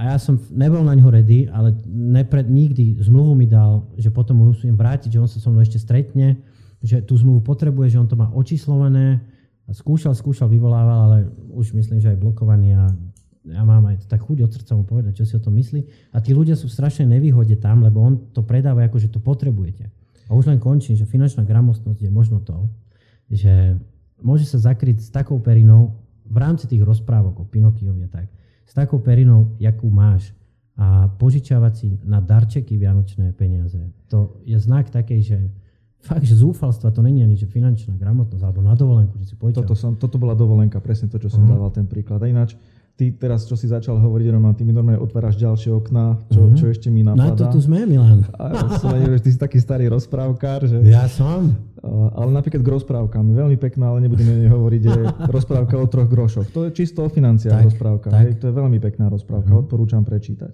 a ja som nebol na ňo ready, ale nepred, nikdy zmluvu mi dal, že potom mu musím vrátiť, že on sa so mnou ešte stretne, že tú zmluvu potrebuje, že on to má očíslované. Skúšal, skúšal, vyvolával, ale už myslím, že aj blokovaný a ja mám aj tak chuť od srdca mu povedať, čo si o tom myslí. A tí ľudia sú v strašnej nevýhode tam, lebo on to predáva ako, že to potrebujete. A už len končím, že finančná gramotnosť je možno to, že môže sa zakryť s takou perinou v rámci tých rozprávok o Pinokiovi a tak, s takou perinou, jakú máš a požičiavať si na darčeky vianočné peniaze. To je znak takej, že fakt, že zúfalstva to není ani že finančná gramotnosť alebo na dovolenku, že si požičiavaš. Toto, som, toto bola dovolenka, presne to, čo som uh-huh. dával ten príklad. A ináč, ty teraz, čo si začal hovoriť, Roman, ty mi normálne otváraš ďalšie okná, čo, mm-hmm. čo ešte mi napadá. Na to tu sme, Milan. A som že ty si taký starý rozprávkár. Že... Ja som. Ale napríklad k rozprávkam. Veľmi pekná, ale nebudeme hovoriť, že rozprávka o troch grošoch. To je čisto o financiách tak, rozprávka. Tak. Hej, to je veľmi pekná rozprávka, mm-hmm. odporúčam prečítať.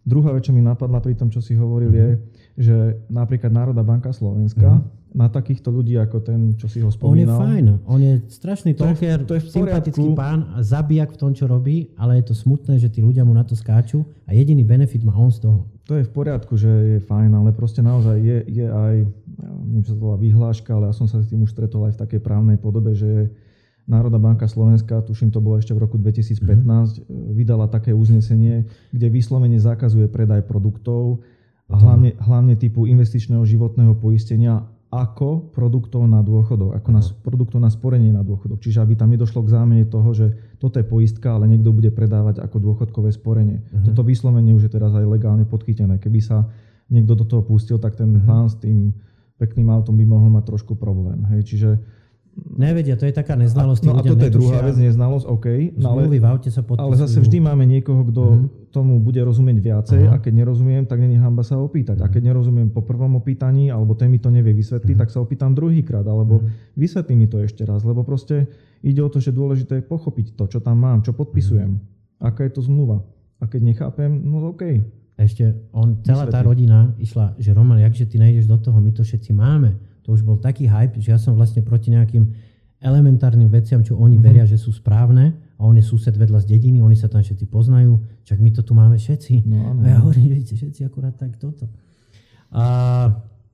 Druhá vec, čo mi napadla pri tom, čo si hovoril, mm-hmm. je, že napríklad Národná banka Slovenska mm-hmm na takýchto ľudí ako ten, čo si ho spomínal. On je fajn, on je strašný to talker, je, to je sympatický pán zabijak v tom, čo robí, ale je to smutné, že tí ľudia mu na to skáču a jediný benefit má on z toho. To je v poriadku, že je fajn, ale proste naozaj je, je aj, neviem, čo to bola vyhláška, ale ja som sa s tým už stretol aj v takej právnej podobe, že Národná banka Slovenska, tuším to bolo ešte v roku 2015, mm-hmm. vydala také uznesenie, kde vyslovene zakazuje predaj produktov, a hlavne, hlavne typu investičného životného poistenia ako produktov na dôchodok, ako na, produktov na sporenie na dôchodok. Čiže aby tam nedošlo k zámene toho, že toto je poistka, ale niekto bude predávať ako dôchodkové sporenie. Uh-huh. Toto vyslovenie už je teraz aj legálne podchytené. Keby sa niekto do toho pustil, tak ten uh-huh. pán s tým pekným autom by mohol mať trošku problém. Hej. Čiže Nevedia, to je taká neznalosť. No a toto je druhá vec, neznalosť, OK. No ale, v aute sa ale zase vždy máme niekoho, kto uh-huh. tomu bude rozumieť viacej uh-huh. a keď nerozumiem, tak není hamba sa opýtať. Uh-huh. A keď nerozumiem po prvom opýtaní, alebo ten mi to nevie vysvetliť, uh-huh. tak sa opýtam druhýkrát, alebo uh-huh. vysvetlí mi to ešte raz, lebo proste ide o to, že dôležité je pochopiť to, čo tam mám, čo podpisujem, uh-huh. aká je to zmluva. A keď nechápem, no OK. Ešte on, celá Vysvetli. tá rodina išla, že Roman, jakže ty nejdeš do toho, my to všetci máme to už bol taký hype, že ja som vlastne proti nejakým elementárnym veciam, čo oni mm-hmm. veria, že sú správne a on je sused vedľa z dediny, oni sa tam všetci poznajú, čak my to tu máme všetci. No, áno. A ja hovorím, vidíte, všetci akurát tak toto. A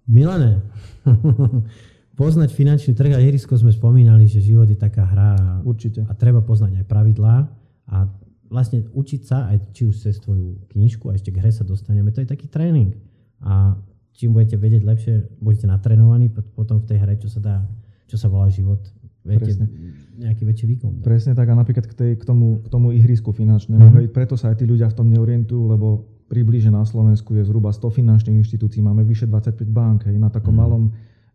Milane, poznať finančný trh a ihrisko sme spomínali, že život je taká hra. Určite. A treba poznať aj pravidlá a vlastne učiť sa, aj či už cez tvoju knižku a ešte k hre sa dostaneme, to je taký tréning. A čím budete vedieť lepšie, budete natrenovaní potom v tej hre, čo sa dá, čo sa volá život, viete, Presne. nejaký väčší výkon. Presne tak a napríklad k, tej, k, tomu, k tomu ihrisku finančnému. Mm-hmm. Hej, preto sa aj tí ľudia v tom neorientujú, lebo približne na Slovensku je zhruba 100 finančných inštitúcií, máme vyše 25 bank, hej, na takom mm-hmm. malom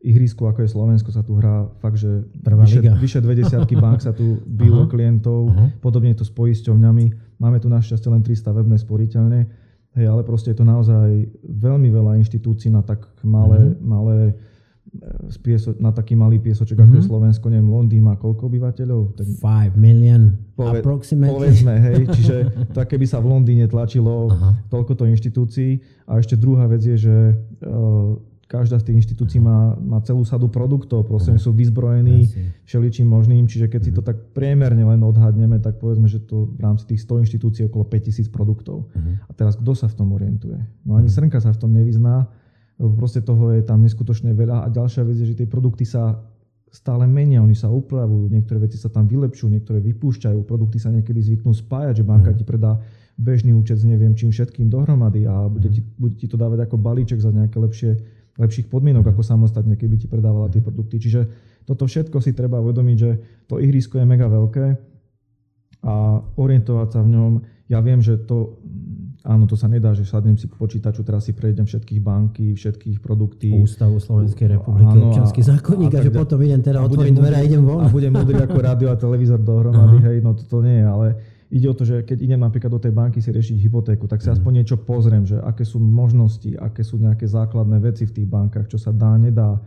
ihrisku, ako je Slovensko, sa tu hrá fakt, že Prvá vyše, vyše 20 bank sa tu bijú klientov, uh-huh. podobne je to s poisťovňami. Máme tu našťastie len 300 webné sporiteľne Hej, ale proste je to naozaj veľmi veľa inštitúcií na tak malé, mm-hmm. malé e, pieso, na taký malý piesoček, mm-hmm. ako je mhm. Slovensko, neviem, Londýn má koľko obyvateľov? Ten... 5 million Pove- approximately. Povedzme, hej, čiže to keby sa v Londýne tlačilo Aha. toľkoto inštitúcií. A ešte druhá vec je, že uh, každá z tých inštitúcií má, má celú sadu produktov, proste sú vyzbrojení všeličím možným, čiže keď si to mhm. tak priemerne len odhadneme, tak povedzme, že to v rámci tých 100 inštitúcií okolo 5000 produktov. Uh-huh. A teraz kto sa v tom orientuje? No ani. Srnka sa v tom nevyzná, proste toho je tam neskutočne veľa a ďalšia vec je, že tie produkty sa stále menia, oni sa upravujú, niektoré veci sa tam vylepšujú, niektoré vypúšťajú, produkty sa niekedy zvyknú spájať, že banka ti predá bežný účet s neviem čím všetkým dohromady a bude ti, bude ti to dávať ako balíček za nejaké lepšie lepších podmienok ako samostatne, keby ti predávala tie produkty. Čiže toto všetko si treba uvedomiť, že to ihrisko je mega veľké a orientovať sa v ňom. Ja viem, že to, áno, to sa nedá, že sadnem si počítaču, teraz si prejdem všetkých banky, všetkých produkty. Ústavu Slovenskej republiky, áno, občanský zákonník a, a, a že potom idem teda otvoriť dvere a idem von. A budem múdry ako rádio a televízor dohromady, hej, no to, to nie je, ale ide o to, že keď idem napríklad do tej banky si riešiť hypotéku, tak si mm. aspoň niečo pozriem, že aké sú možnosti, aké sú nejaké základné veci v tých bankách, čo sa dá, nedá.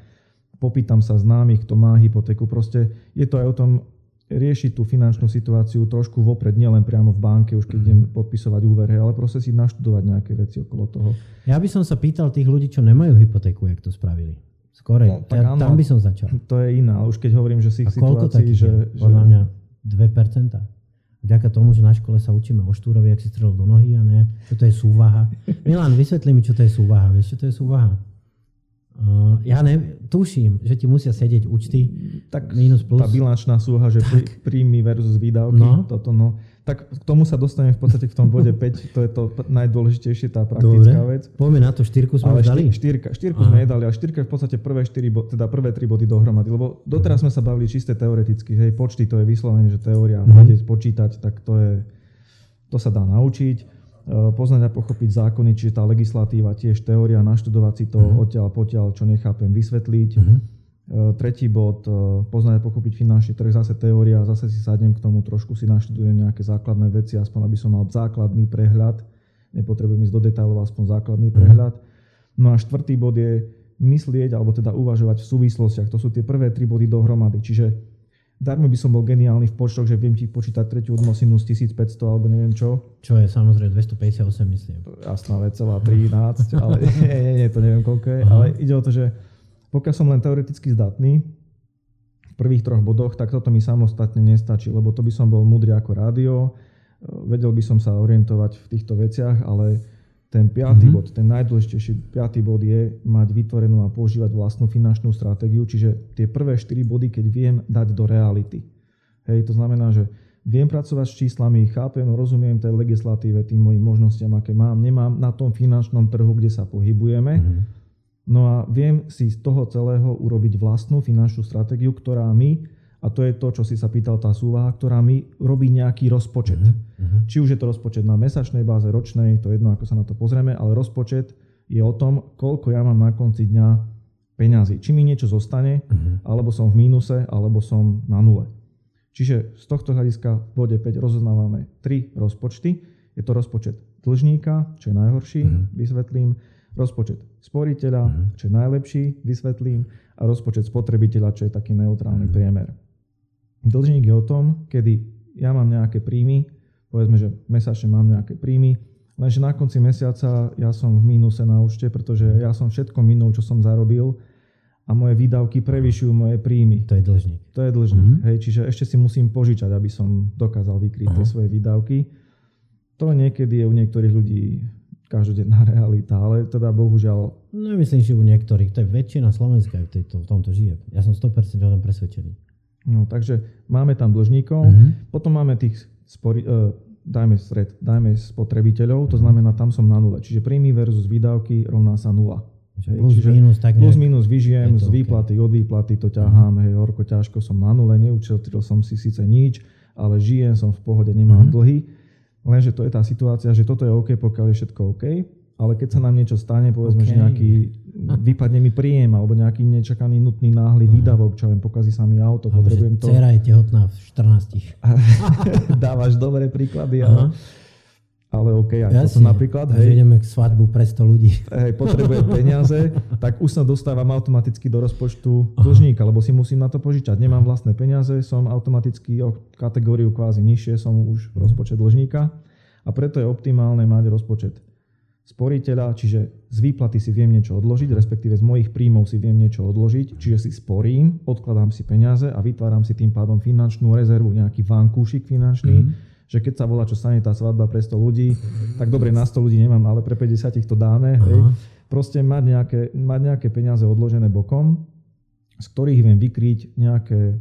Popýtam sa známych, kto má hypotéku. Proste je to aj o tom riešiť tú finančnú situáciu trošku vopred, nielen priamo v banke, už keď mm. idem podpisovať úver, ale proste si naštudovať nejaké veci okolo toho. Ja by som sa pýtal tých ľudí, čo nemajú hypotéku, jak to spravili. Skorej, no, ja, áno, tam by som začal. To je iná, už keď hovorím, že si ich situácií, že, že... Podľa mňa 2% vďaka tomu, že na škole sa učíme o štúrovi, ak si strel do nohy a ne, čo to je súvaha. Milan, vysvetli mi, čo to je súvaha. Vieš, čo to je súvaha? Uh, ja ne, tuším, že ti musia sedieť účty tak minus plus. Tá bilančná súha, že tak. príjmy versus výdavky, no. toto no. Tak k tomu sa dostaneme v podstate v tom bode 5, to je to najdôležitejšie, tá praktická Dobre. vec. Poďme na to, štyrku sme ale už dali? Štyrka, štyrku sme nedali, ale štyrka je v podstate prvé, štyri, teda prvé tri body dohromady, lebo doteraz sme sa bavili čisté teoreticky, hej, počty to je vyslovene, že teória, mm-hmm. vedieť, počítať, tak to je, to sa dá naučiť e, poznať a pochopiť zákony, čiže tá legislatíva, tiež teória, naštudovať si to mm-hmm. odtiaľ potiaľ, čo nechápem, vysvetliť. Mm-hmm. Tretí bod, poznať a pochopiť finančný trh, zase teória, zase si sadnem k tomu, trošku si naštudujem nejaké základné veci, aspoň aby som mal základný prehľad, nepotrebujem ísť do detailov, aspoň základný mhm. prehľad. No a štvrtý bod je myslieť, alebo teda uvažovať v súvislostiach. To sú tie prvé tri body dohromady. Čiže Darmo by som bol geniálny v počtoch, že viem ti počítať tretiu odnosinu z 1500 alebo neviem čo. Čo je samozrejme 258, myslím. Jasná vec, celá 13, ale nie, nie, nie, to neviem koľko je. Aha. Ale ide o to, že pokiaľ som len teoreticky zdatný, v prvých troch bodoch, tak toto mi samostatne nestačí, lebo to by som bol múdry ako rádio, vedel by som sa orientovať v týchto veciach, ale ten piatý mm-hmm. bod, ten najdôležitejší piatý bod je mať vytvorenú a používať vlastnú finančnú stratégiu, čiže tie prvé štyri body, keď viem dať do reality. Hej, to znamená, že viem pracovať s číslami, chápem, rozumiem tej legislatíve, tým mojim možnostiam, aké mám, nemám na tom finančnom trhu, kde sa pohybujeme. Mm-hmm. No a viem si z toho celého urobiť vlastnú finančnú stratégiu, ktorá mi a to je to, čo si sa pýtal, tá súvaha, ktorá mi robí nejaký rozpočet. Uh-huh. Či už je to rozpočet na mesačnej báze, ročnej, to je jedno, ako sa na to pozrieme, ale rozpočet je o tom, koľko ja mám na konci dňa peňazí. Či mi niečo zostane, uh-huh. alebo som v mínuse, alebo som na nule. Čiže z tohto hľadiska v bode 5 rozoznávame tri rozpočty. Je to rozpočet dlžníka, čo je najhorší, uh-huh. vysvetlím, rozpočet sporiteľa, uh-huh. čo je najlepší, vysvetlím, a rozpočet spotrebiteľa, čo je taký neutrálny uh-huh. priemer. Dlžník je o tom, kedy ja mám nejaké príjmy, povedzme, že mesačne mám nejaké príjmy, lenže na konci mesiaca ja som v mínuse na účte, pretože ja som všetko minul, čo som zarobil a moje výdavky prevyšujú moje príjmy. To je dlžník. To je dlžník. Mm-hmm. Hej, čiže ešte si musím požičať, aby som dokázal vykryť tie svoje výdavky. To niekedy je u niektorých ľudí každodenná realita, ale teda bohužiaľ... No myslím, že u niektorých, to je väčšina Slovenska v, tejto, v tomto žije. Ja som 100% o tom presvedčený. No, takže máme tam dlžníkov, mm-hmm. potom máme tých, spori, uh, dajme stred, dajme spotrebiteľov, to znamená, tam som na nule. Čiže príjmy versus výdavky rovná sa nula. Plus Čiže minus, tak plus minus vyžijem, z výplaty, okay. od výplaty to ťahám, mm-hmm. hej, horko ťažko som na nule, neučil som si síce nič, ale žijem, som v pohode, nemám mm-hmm. dlhy. Lenže to je tá situácia, že toto je OK, pokiaľ je všetko OK, ale keď sa nám niečo stane, povedzme, okay. že nejaký vypadne mi príjem alebo nejaký nečakaný nutný náhly výdavok, čo viem, pokazí sa mi auto, alebo potrebujem to. Cera je tehotná v 14. Dávaš dobré príklady, ale, ale OK, aj Jasne. toto napríklad. Hej, ideme k svadbu pre 100 ľudí. Hej, potrebujem peniaze, tak už sa dostávam automaticky do rozpočtu dlžníka, lebo si musím na to požičať. Nemám vlastné peniaze, som automaticky o kategóriu kvázi nižšie, som už v rozpočet dlžníka a preto je optimálne mať rozpočet sporiteľa, čiže z výplaty si viem niečo odložiť, respektíve z mojich príjmov si viem niečo odložiť, čiže si sporím, odkladám si peniaze a vytváram si tým pádom finančnú rezervu, nejaký vankúšik finančný, mm-hmm. Že keď sa volá, čo stane tá svadba pre 100 ľudí, tak dobre, na 100 ľudí nemám, ale pre 50 to dáme. Hej. Proste mať nejaké, mať nejaké peniaze odložené bokom, z ktorých viem vykryť nejaké,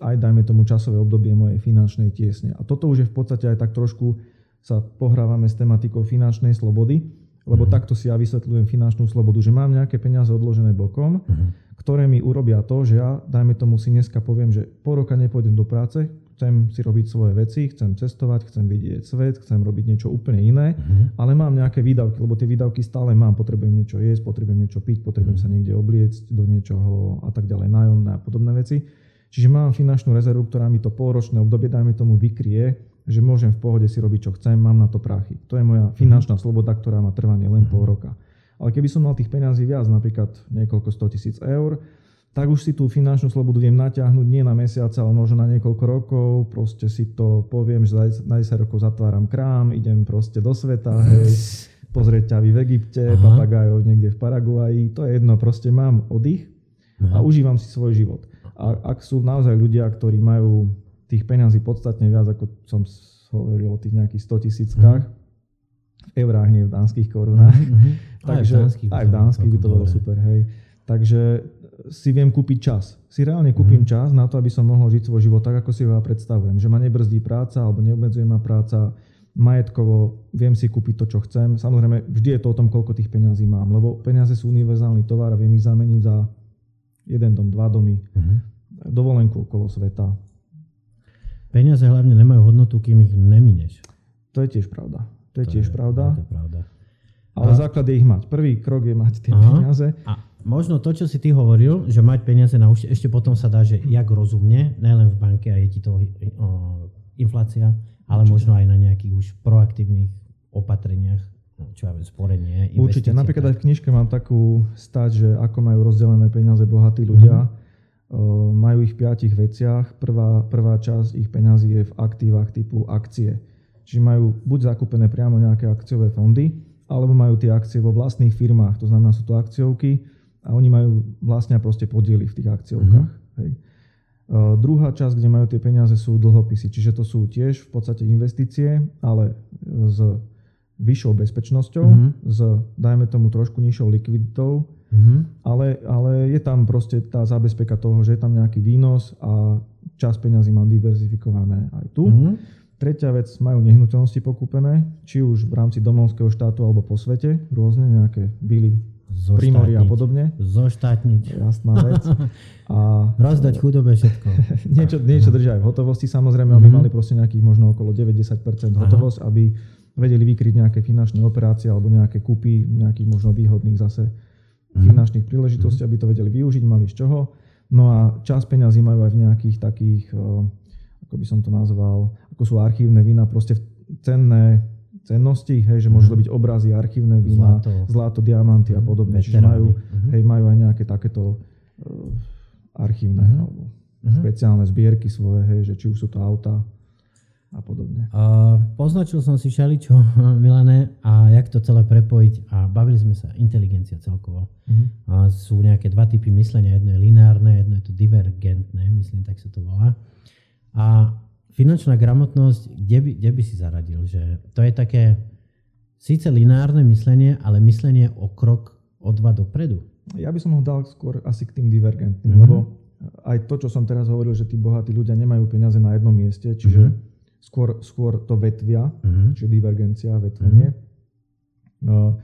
aj dajme tomu časové obdobie mojej finančnej tiesne. A toto už je v podstate aj tak trošku sa pohrávame s tematikou finančnej slobody, lebo uh-huh. takto si ja vysvetľujem finančnú slobodu, že mám nejaké peniaze odložené bokom, uh-huh. ktoré mi urobia to, že ja, dajme tomu si dneska poviem, že po roka nepôjdem do práce, chcem si robiť svoje veci, chcem cestovať, chcem vidieť svet, chcem robiť niečo úplne iné, uh-huh. ale mám nejaké výdavky, lebo tie výdavky stále mám, potrebujem niečo jesť, potrebujem niečo piť, potrebujem sa niekde obliecť do niečoho a tak ďalej, nájomné a podobné veci. Čiže mám finančnú rezervu, ktorá mi to polročné obdobie, dajme tomu, vykrie že môžem v pohode si robiť, čo chcem, mám na to prachy. To je moja finančná sloboda, ktorá má trvanie len pol roka. Ale keby som mal tých peňazí viac, napríklad niekoľko 100 tisíc eur, tak už si tú finančnú slobodu viem natiahnuť nie na mesiace, ale možno na niekoľko rokov. Proste si to poviem, že na 10 rokov zatváram krám, idem proste do sveta, hej, pozrieť ťavy v Egypte, Aha. papagajov niekde v Paraguaji, to je jedno, proste mám oddych a užívam si svoj život. A ak sú naozaj ľudia, ktorí majú tých peňazí podstatne viac, ako som hovoril o tých nejakých 100 tisíckach. Mm. V eurách, nie v dánskych korunách. Mm-hmm. Takže, aj v dánskych by to bolo super, hej. Takže si viem kúpiť čas. Si reálne kúpim mm. čas na to, aby som mohol žiť svoj život tak, ako si ho ja predstavujem. Že ma nebrzdí práca, alebo neobmedzuje ma práca majetkovo, viem si kúpiť to, čo chcem. Samozrejme, vždy je to o tom, koľko tých peňazí mám, lebo peniaze sú univerzálny tovar a viem ich zameniť za jeden dom, dva domy, mm-hmm. dovolenku okolo sveta, Peniaze hlavne nemajú hodnotu, kým ich nemineš. To je tiež pravda. To je to tiež je, pravda. To je pravda. Ale a... základ je ich mať. Prvý krok je mať tie Aha. peniaze. A možno to, čo si ty hovoril, že mať peniaze na účte, ešte potom sa dá, že jak rozumne, nielen v banke a je ti to o, inflácia, ale Určite. možno aj na nejakých už proaktívnych opatreniach, čo ja viem, sporenie, Určite. Napríklad aj v knižke mám takú stať, že ako majú rozdelené peniaze bohatí ľudia. Mm-hmm. Uh, majú ich v piatich veciach. Prvá, prvá časť ich peňazí je v aktívach typu akcie. Čiže majú buď zakúpené priamo nejaké akciové fondy, alebo majú tie akcie vo vlastných firmách, to znamená sú to akciovky a oni majú vlastne proste podiely v tých akciovkách. Mm-hmm. Hej. Uh, druhá časť, kde majú tie peniaze, sú dlhopisy, čiže to sú tiež v podstate investície, ale s vyššou bezpečnosťou, mm-hmm. s, dajme tomu, trošku nižšou likviditou, mm-hmm. ale, ale je tam proste tá zabezpeka toho, že je tam nejaký výnos a čas peňazí mám diverzifikované aj tu. Mm-hmm. Tretia vec, majú nehnuteľnosti pokúpené, či už v rámci domovského štátu alebo po svete, rôzne nejaké vily Primory a podobne. Zoštátniť. Jasná vec. A, Rozdať chudobe všetko. niečo, niečo držia aj v hotovosti samozrejme, mm-hmm. aby mhm. mali proste nejakých možno okolo 90% hotovosť, Aha. aby vedeli vykryť nejaké finančné operácie alebo nejaké kúpy nejakých možno výhodných zase mm-hmm. finančných príležitostí, mm-hmm. aby to vedeli využiť, mali z čoho. No a čas peňazí majú aj v nejakých takých, eh, ako by som to nazval, ako sú archívne vína, proste cenné cennosti, hej, že môžu to mhm. byť obrazy, archívne vína, zlato, zlato diamanty a mhm. podobne. Čiže majú, uh-huh. hej, majú aj nejaké takéto uh, archívne uh-huh. alebo uh-huh. špeciálne zbierky svoje, hej, že či už sú to auta a podobne. Uh, poznačil som si všeličo, Milané, a jak to celé prepojiť a bavili sme sa, inteligencia celkovo. Uh-huh. A sú nejaké dva typy myslenia, jedno je lineárne, jedno je to divergentné, myslím, tak sa to volá. A finančná gramotnosť, kde by, kde by si zaradil? Že to je také síce lineárne myslenie, ale myslenie o krok, o dva dopredu. Ja by som ho dal skôr asi k tým divergentným, mm-hmm. lebo aj to, čo som teraz hovoril, že tí bohatí ľudia nemajú peniaze na jednom mieste, čiže mm-hmm. skôr, skôr to vetvia, mm-hmm. čiže divergencia, vetvenie. Mm-hmm. No,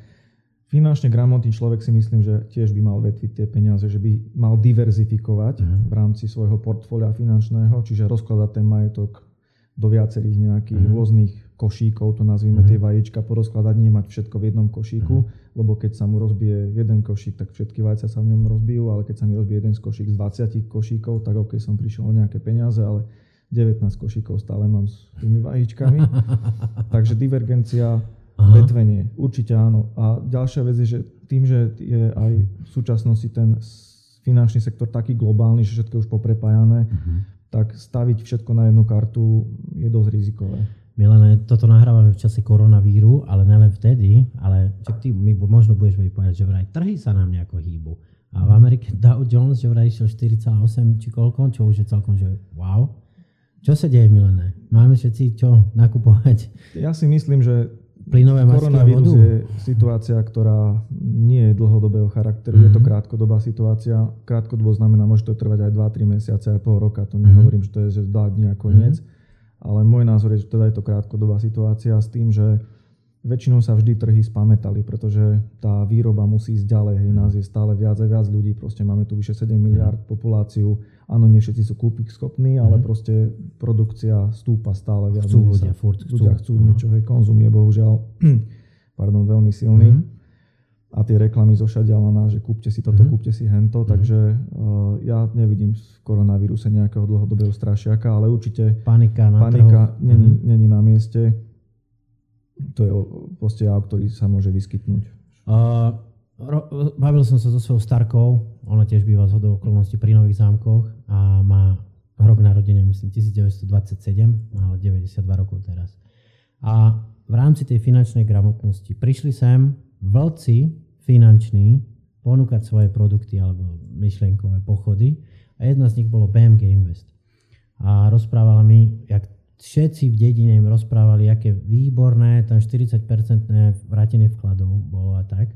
Finančne gramotný človek si myslím, že tiež by mal vetviť tie peniaze, že by mal diverzifikovať uh-huh. v rámci svojho portfólia finančného, čiže rozkladať ten majetok do viacerých nejakých uh-huh. rôznych košíkov, to nazvime uh-huh. tie vajíčka, porozkladať, nie mať všetko v jednom košíku, uh-huh. lebo keď sa mu rozbije jeden košík, tak všetky vajcia sa v ňom rozbijú, ale keď sa mi rozbije jeden z košík z 20 košíkov, tak ok, som prišiel o nejaké peniaze, ale 19 košíkov stále mám s tými vajíčkami. Takže divergencia Aha. vetvenie. Určite áno. A ďalšia vec je, že tým, že je aj v súčasnosti ten finančný sektor taký globálny, že všetko je už poprepájané, uh-huh. tak staviť všetko na jednu kartu je dosť rizikové. Milene, toto nahrávame v čase koronavíru, ale nelen vtedy, ale čak ty mi možno budeš povedať, že vraj trhy sa nám nejako hýbu. A v Amerike Dow Jones, že vraj išiel 4,8 či koľko, čo už je celkom, že wow. Čo sa deje, Milene? Máme všetci čo nakupovať? Ja si myslím, že plynové Koronavírus vodu? je situácia, ktorá nie je dlhodobého charakteru, mm-hmm. je to mhm. krátkodobá situácia. Krátkodobo znamená, môže to trvať aj 2-3 mesiace, aj pol roka, to nehovorím, mm-hmm. že to je že 2 dní a koniec. Mm-hmm. Ale môj názor je, že teda je to krátkodobá situácia s tým, že väčšinou sa vždy trhy spamätali, pretože tá výroba musí ísť ďalej. Hej, nás je stále viac a viac ľudí, proste máme tu vyše 7 miliard populáciu. Áno, nie všetci sú kúpiť schopní, ale mm. proste produkcia stúpa stále viac. Chcú ľudia, furt chcú. Ľudia chcú niečo, hej, konzum je bohužiaľ pardon, veľmi silný. Mm. A tie reklamy zošadia na nás, že kúpte si toto, mm. kúpte si hento, mm. takže uh, ja nevidím v koronavíruse nejakého dlhodobého strašiaka, ale určite panika, na panika není, mm. není na mieste to je proste jav, ktorý sa môže vyskytnúť. Uh, bavil som sa so svojou starkou, ona tiež býva z hodou okolností pri Nových zámkoch narodenia, myslím, 1927, má ale 92 rokov teraz. A v rámci tej finančnej gramotnosti prišli sem vlci finanční ponúkať svoje produkty alebo myšlienkové pochody a jedna z nich bolo BMG Invest. A rozprávala mi, jak všetci v dedine im rozprávali, aké výborné, tam 40-percentné vrátenie vkladov bolo a tak.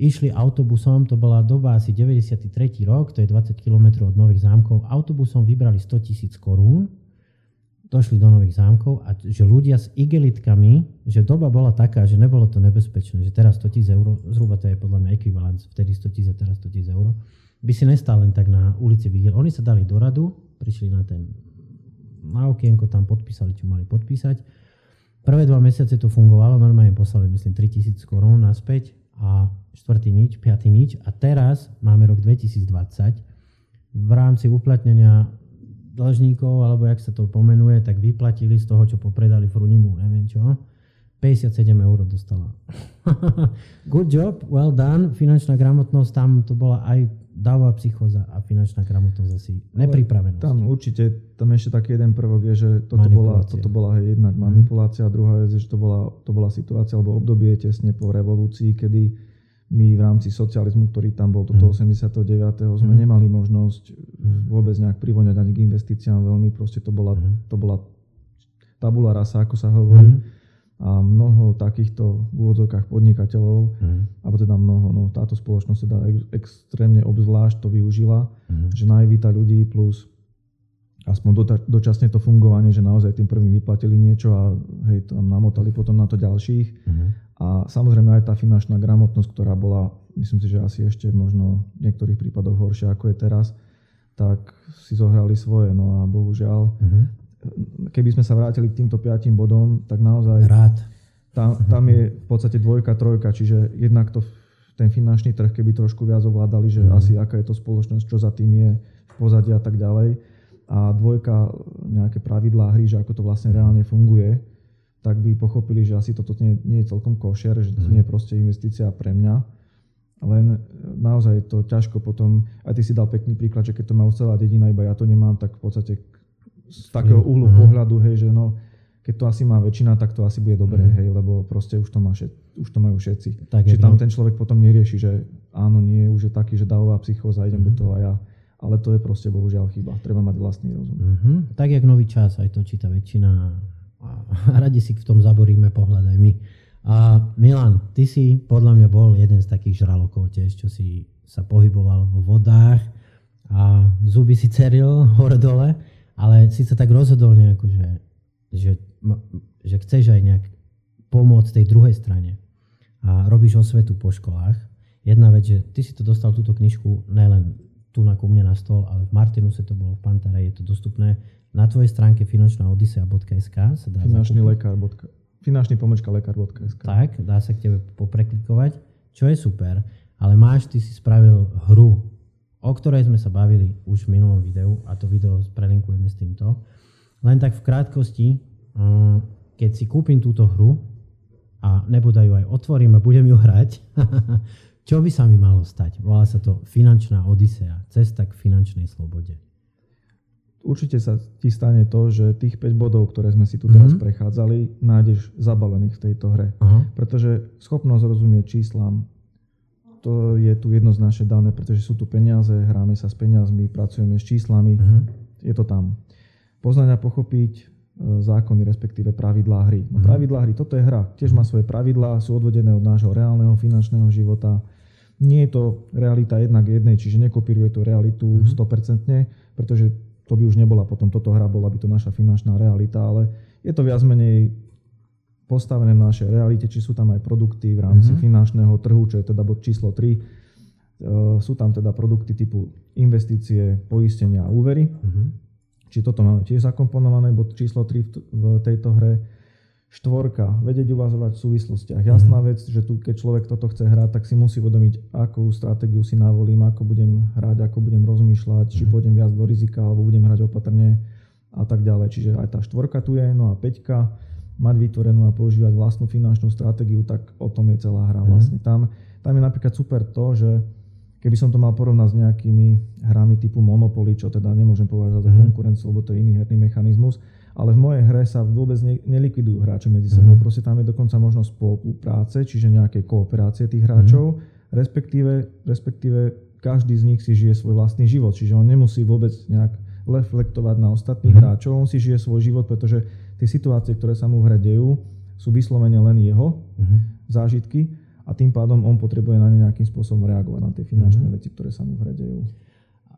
Išli autobusom, to bola doba asi 93. rok, to je 20 km od Nových zámkov. Autobusom vybrali 100 tisíc korún, došli do Nových zámkov a že ľudia s igelitkami, že doba bola taká, že nebolo to nebezpečné, že teraz 100 tisíc eur, zhruba to je podľa mňa ekvivalent, vtedy 100 tisíc a teraz 100 tisíc eur, by si nestal len tak na ulici Vigil. Oni sa dali do radu, prišli na ten na okienko tam podpísali, čo mali podpísať. Prvé dva mesiace to fungovalo, normálne poslali myslím 3000 korún naspäť a štvrtý nič, piatý nič a teraz máme rok 2020 v rámci uplatnenia dlžníkov, alebo jak sa to pomenuje, tak vyplatili z toho, čo popredali Frunimu, neviem čo. 57 eur dostala. Good job, well done. Finančná gramotnosť, tam to bola aj dává psychoza a finančná gramotnosť asi nepripravenosť. Tam určite, tam ešte taký jeden prvok je, že toto bola, toto bola hej, jednak mhm. manipulácia, a druhá je, že to bola, to bola situácia alebo obdobie tesne po revolúcii, kedy my v rámci socializmu, ktorý tam bol, toto 89. Mm. sme mm. nemali možnosť mm. vôbec nejak privoňať ani k investíciám veľmi, proste to bola, mm. to bola tabula rasa, ako sa hovorí. Mm. A mnoho takýchto v úvodzovkách podnikateľov, mm. alebo teda mnoho, no táto spoločnosť teda extrémne obzvlášť to využila, mm. že najvíta ľudí plus aspoň dočasne to fungovanie, že naozaj tým prvým vyplatili niečo a hej, tam namotali potom na to ďalších. Mm. A samozrejme aj tá finančná gramotnosť, ktorá bola, myslím si, že asi ešte možno v niektorých prípadoch horšia ako je teraz, tak si zohrali svoje. No a bohužiaľ, mm-hmm. Keby sme sa vrátili k týmto piatim bodom, tak naozaj Rád. Tam, mhm. tam je v podstate dvojka, trojka, čiže jednak to ten finančný trh, keby trošku viac ovládali, že mm. asi aká je to spoločnosť, čo za tým je v pozadí a tak ďalej. A dvojka, nejaké pravidlá hry, že ako to vlastne reálne funguje tak by pochopili, že asi toto nie, nie je celkom košer, že to mm. nie je proste investícia pre mňa. Len e, naozaj to ťažko potom, aj ty si dal pekný príklad, že keď to má celá dedina, iba ja to nemám, tak v podstate z takého uhlu mm. pohľadu, hej, že no, keď to asi má väčšina, tak to asi bude dobré, mm. hej, lebo proste už to, má všet, už to majú všetci. Tak Čiže tam ten človek potom nerieši, že áno, nie, už je taký, že dávová psychóza, idem mm. do mhm. toho a ja. Ale to je proste bohužiaľ chyba. Treba mať vlastný rozum. Mm-hmm. Tak jak nový čas, aj to číta väčšina a radi si v tom zaboríme pohľad aj my. A Milan, ty si podľa mňa bol jeden z takých žralokov tiež, čo si sa pohyboval vo vodách a zuby si ceril hore dole, ale si sa tak rozhodol nejako, že, že, že chceš aj nejak pomôcť tej druhej strane a robíš osvetu po školách. Jedna vec, že ty si to dostal túto knižku nelen tu na ku mne na stôl, ale v Martinuse to bolo v Pantare, je to dostupné na tvojej stránke finančnaodisea.sk sa dá Finančný lekár. Finančný pomočka lekár.sk. Tak, dá sa k tebe popreklikovať, čo je super, ale máš, ty si spravil hru, o ktorej sme sa bavili už v minulom videu a to video prelinkujeme s týmto. Len tak v krátkosti, mm, keď si kúpim túto hru a nebodaj ju aj otvorím a budem ju hrať, čo by sa mi malo stať? Volá sa to Finančná Odisea, cesta k finančnej slobode určite sa ti stane to, že tých 5 bodov, ktoré sme si tu teraz mm-hmm. prechádzali, nájdeš zabalených v tejto hre. Uh-huh. Pretože schopnosť rozumieť číslam, to je tu jednoznačne dané, pretože sú tu peniaze, hráme sa s peniazmi, pracujeme s číslami, uh-huh. je to tam. Poznať a pochopiť e, zákony, respektíve pravidlá hry. No, uh-huh. pravidlá hry, toto je hra, tiež má svoje pravidlá, sú odvodené od nášho reálneho finančného života. Nie je to realita jednak jednej, čiže nekopíruje to realitu uh-huh. 100%, pretože to by už nebola potom toto hra, bola by to naša finančná realita, ale je to viac menej postavené na našej realite, či sú tam aj produkty v rámci mm-hmm. finančného trhu, čo je teda bod číslo 3. E, sú tam teda produkty typu investície, poistenia a úvery. Mm-hmm. Či toto máme tiež zakomponované, bod číslo 3 v, tejto hre. Štvorka, vedieť uvazovať v súvislostiach. Jasná mm-hmm. vec, že tu keď človek toto chce hrať, tak si musí uvedomiť, akú stratégiu si navolím, ako budem hrať, ako budem rozmýšľať, mm-hmm. či mhm. pôjdem viac do rizika, alebo budem hrať opatrne a tak ďalej. Čiže aj tá štvorka tu je, no a peťka, mať vytvorenú a používať vlastnú finančnú stratégiu, tak o tom je celá hra mm-hmm. vlastne. Tam, tam je napríklad super to, že keby som to mal porovnať s nejakými hrami typu Monopoly, čo teda nemôžem považovať mm-hmm. za mhm. konkurenciu, lebo to je iný herný mechanizmus, ale v mojej hre sa vôbec ne, nelikvidujú hráči medzi sebou. Mm-hmm. Proste tam je dokonca možnosť spolupráce, čiže nejaké kooperácie tých hráčov, mm-hmm. respektíve, respektíve každý z nich si žije svoj vlastný život, čiže on nemusí vôbec nejak reflektovať na ostatných mm-hmm. hráčov, on si žije svoj život, pretože tie situácie, ktoré sa mu v hre dejú, sú vyslovene len jeho mm-hmm. zážitky a tým pádom on potrebuje na ne nejakým spôsobom reagovať na tie finančné mm-hmm. veci, ktoré sa mu v hre dejú.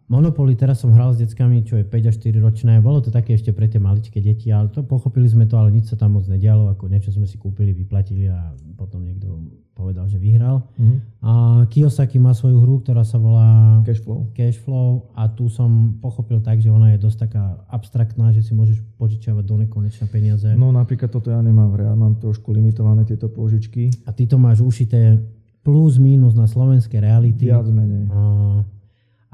Monopoly teraz som hral s deckami, čo je 5 až 4 ročné. Bolo to také ešte pre tie maličké deti, ale to pochopili sme to, ale nič sa tam moc nedialo, ako niečo sme si kúpili, vyplatili a potom niekto povedal, že vyhral. Mm-hmm. A Kiyosaki má svoju hru, ktorá sa volá Cashflow. Cashflow a tu som pochopil tak, že ona je dosť taká abstraktná, že si môžeš požičiavať do nekonečna peniaze. No napríklad toto ja nemám ja mám trošku limitované tieto požičky. A ty to máš ušité plus minus na slovenské reality. Viac menej. A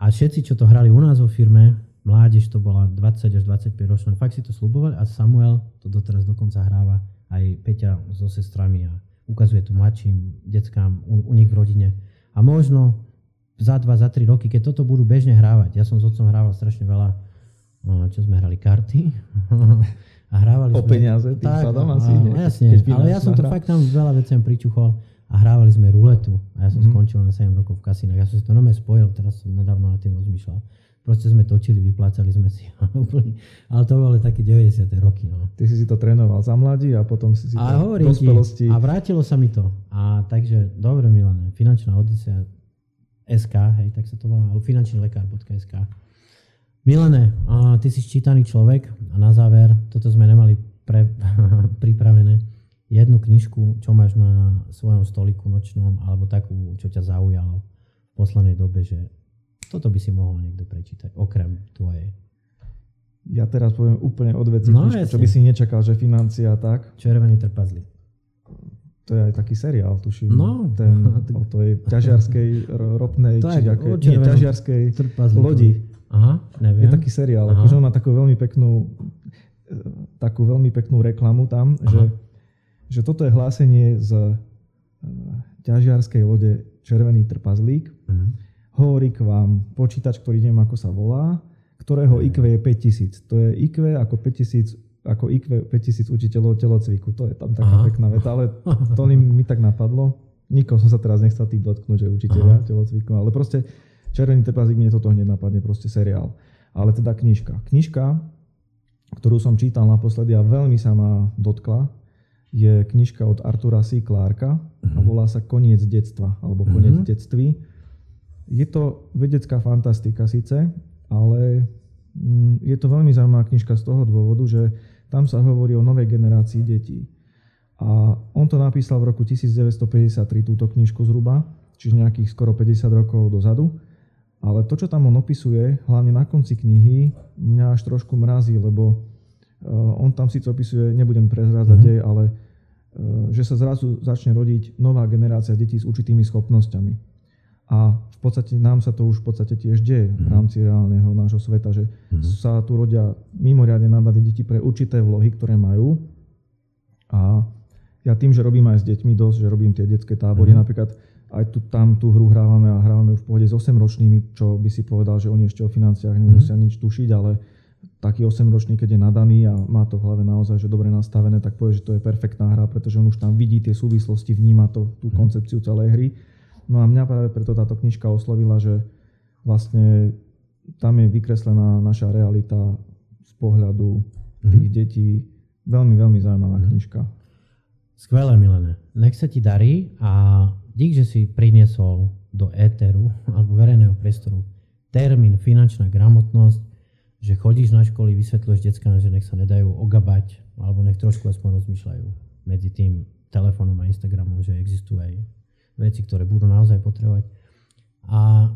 všetci, čo to hrali u nás vo firme, mládež to bola 20 až 25 ročná, fakt si to slubovali a Samuel to doteraz dokonca hráva aj Peťa so sestrami a ukazuje to mladším deckám u, u nich v rodine. A možno za 2, za 3 roky, keď toto budú bežne hrávať, ja som s otcom hrával strašne veľa, čo sme hrali karty, a hrávali o sme... peniaze, tým tak, sadom asi nie. Jasne, ale ja som to fakt tam veľa veciam pričuchol a hrávali sme ruletu a ja som mm. skončil na 7 rokov v kasínach. Ja som si to nome spojil, teraz som nedávno nad tým rozmýšľal. Proste sme točili, vyplácali sme si. ale to boli také 90. roky. No. Ty si si to trénoval za mladí a potom si si a to v dospelosti... a vrátilo sa mi to. A takže, dobre Milane, finančná odisea SK, hej, tak sa to volá, finančný lekár.sk. Milane, a ty si ščítaný človek a na záver, toto sme nemali pre, pripravené jednu knižku, čo máš na svojom stoliku nočnom, alebo takú, čo ťa zaujalo v poslednej dobe, že toto by si mohol niekto prečítať, okrem tvojej. Ja teraz poviem úplne odveci no, knižku, čo by si nečakal, že financia tak. Červený trpazlík. To je aj taký seriál, tuším. No. Ten o tej ťažiarskej ropnej, či aké, nie, ťažiarskej lodi. Aha, neviem. Je taký seriál, Aha. akože on má takú veľmi peknú takú veľmi peknú reklamu tam, Aha. že že toto je hlásenie z e, ťažiarskej lode Červený trpazlík. Mm. Hovorí k vám počítač, ktorý neviem ako sa volá, ktorého IQ je 5000. To je IQ ako 5000 ako IQ 5000 učiteľov telocviku. To je tam taká Aha. pekná veta, ale to mi tak napadlo. Nikoho som sa teraz nechcel tým dotknúť, že učiteľia telocviku, ale proste Červený trpazlík mne toto hneď napadne, proste seriál. Ale teda knižka. Knižka, ktorú som čítal naposledy a veľmi sa ma dotkla, je knižka od Artura C. Clarka a mhm. volá sa Koniec detstva alebo Koniec mm-hmm. detství. Je to vedecká fantastika síce, ale mm, je to veľmi zaujímavá knižka z toho dôvodu, že tam sa hovorí o novej generácii detí. A on to napísal v roku 1953, túto knižku zhruba, čiže nejakých skoro 50 rokov dozadu. Ale to, čo tam on opisuje, hlavne na konci knihy, mňa až trošku mrazí, lebo on tam síce opisuje, nebudem prezrádzať mm-hmm. dej, ale eh, že sa zrazu začne rodiť nová generácia detí s určitými schopnosťami. A v podstate nám sa to už v podstate tiež deje v mhm. rámci reálneho nášho sveta, že mm-hmm. sa tu rodia mimoriadne nadané deti pre určité vlohy, ktoré majú. A ja tým, že robím aj s deťmi dosť, že robím tie detské tábory, mm-hmm. napríklad aj tu, tam tú hru hrávame a hrávame v pohode s 8-ročnými, čo by si povedal, že oni ešte o financiách nemusia mm-hmm. nič tušiť, ale taký 8-ročný, keď je nadaný a má to v hlave naozaj že dobre nastavené, tak povie, že to je perfektná hra, pretože on už tam vidí tie súvislosti, vníma to, tú mhm. koncepciu celej hry. No a mňa práve preto táto knižka oslovila, že vlastne tam je vykreslená naša realita z pohľadu tých mm. detí. Veľmi, veľmi zaujímavá mm. knižka. Skvelé, Milené. Nech sa ti darí a dík, že si priniesol do éteru alebo verejného priestoru termín finančná gramotnosť že chodíš na školy, vysvetľuješ deckám, že nech sa nedajú ogabať, alebo nech trošku aspoň rozmýšľajú medzi tým telefónom a Instagramom, že existujú aj veci, ktoré budú naozaj potrebovať. A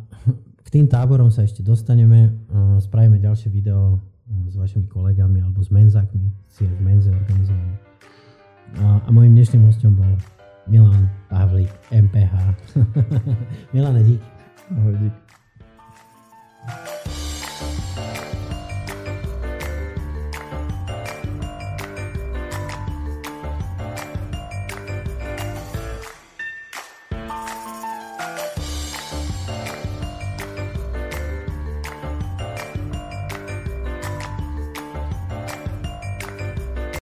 k tým táborom sa ešte dostaneme, spravíme ďalšie video s vašimi kolegami alebo s menzákmi, si v menze organizujeme. A, a môjim dnešným hostom bol Milan Pavlík, MPH. Milane, dík. Ahoj, dík.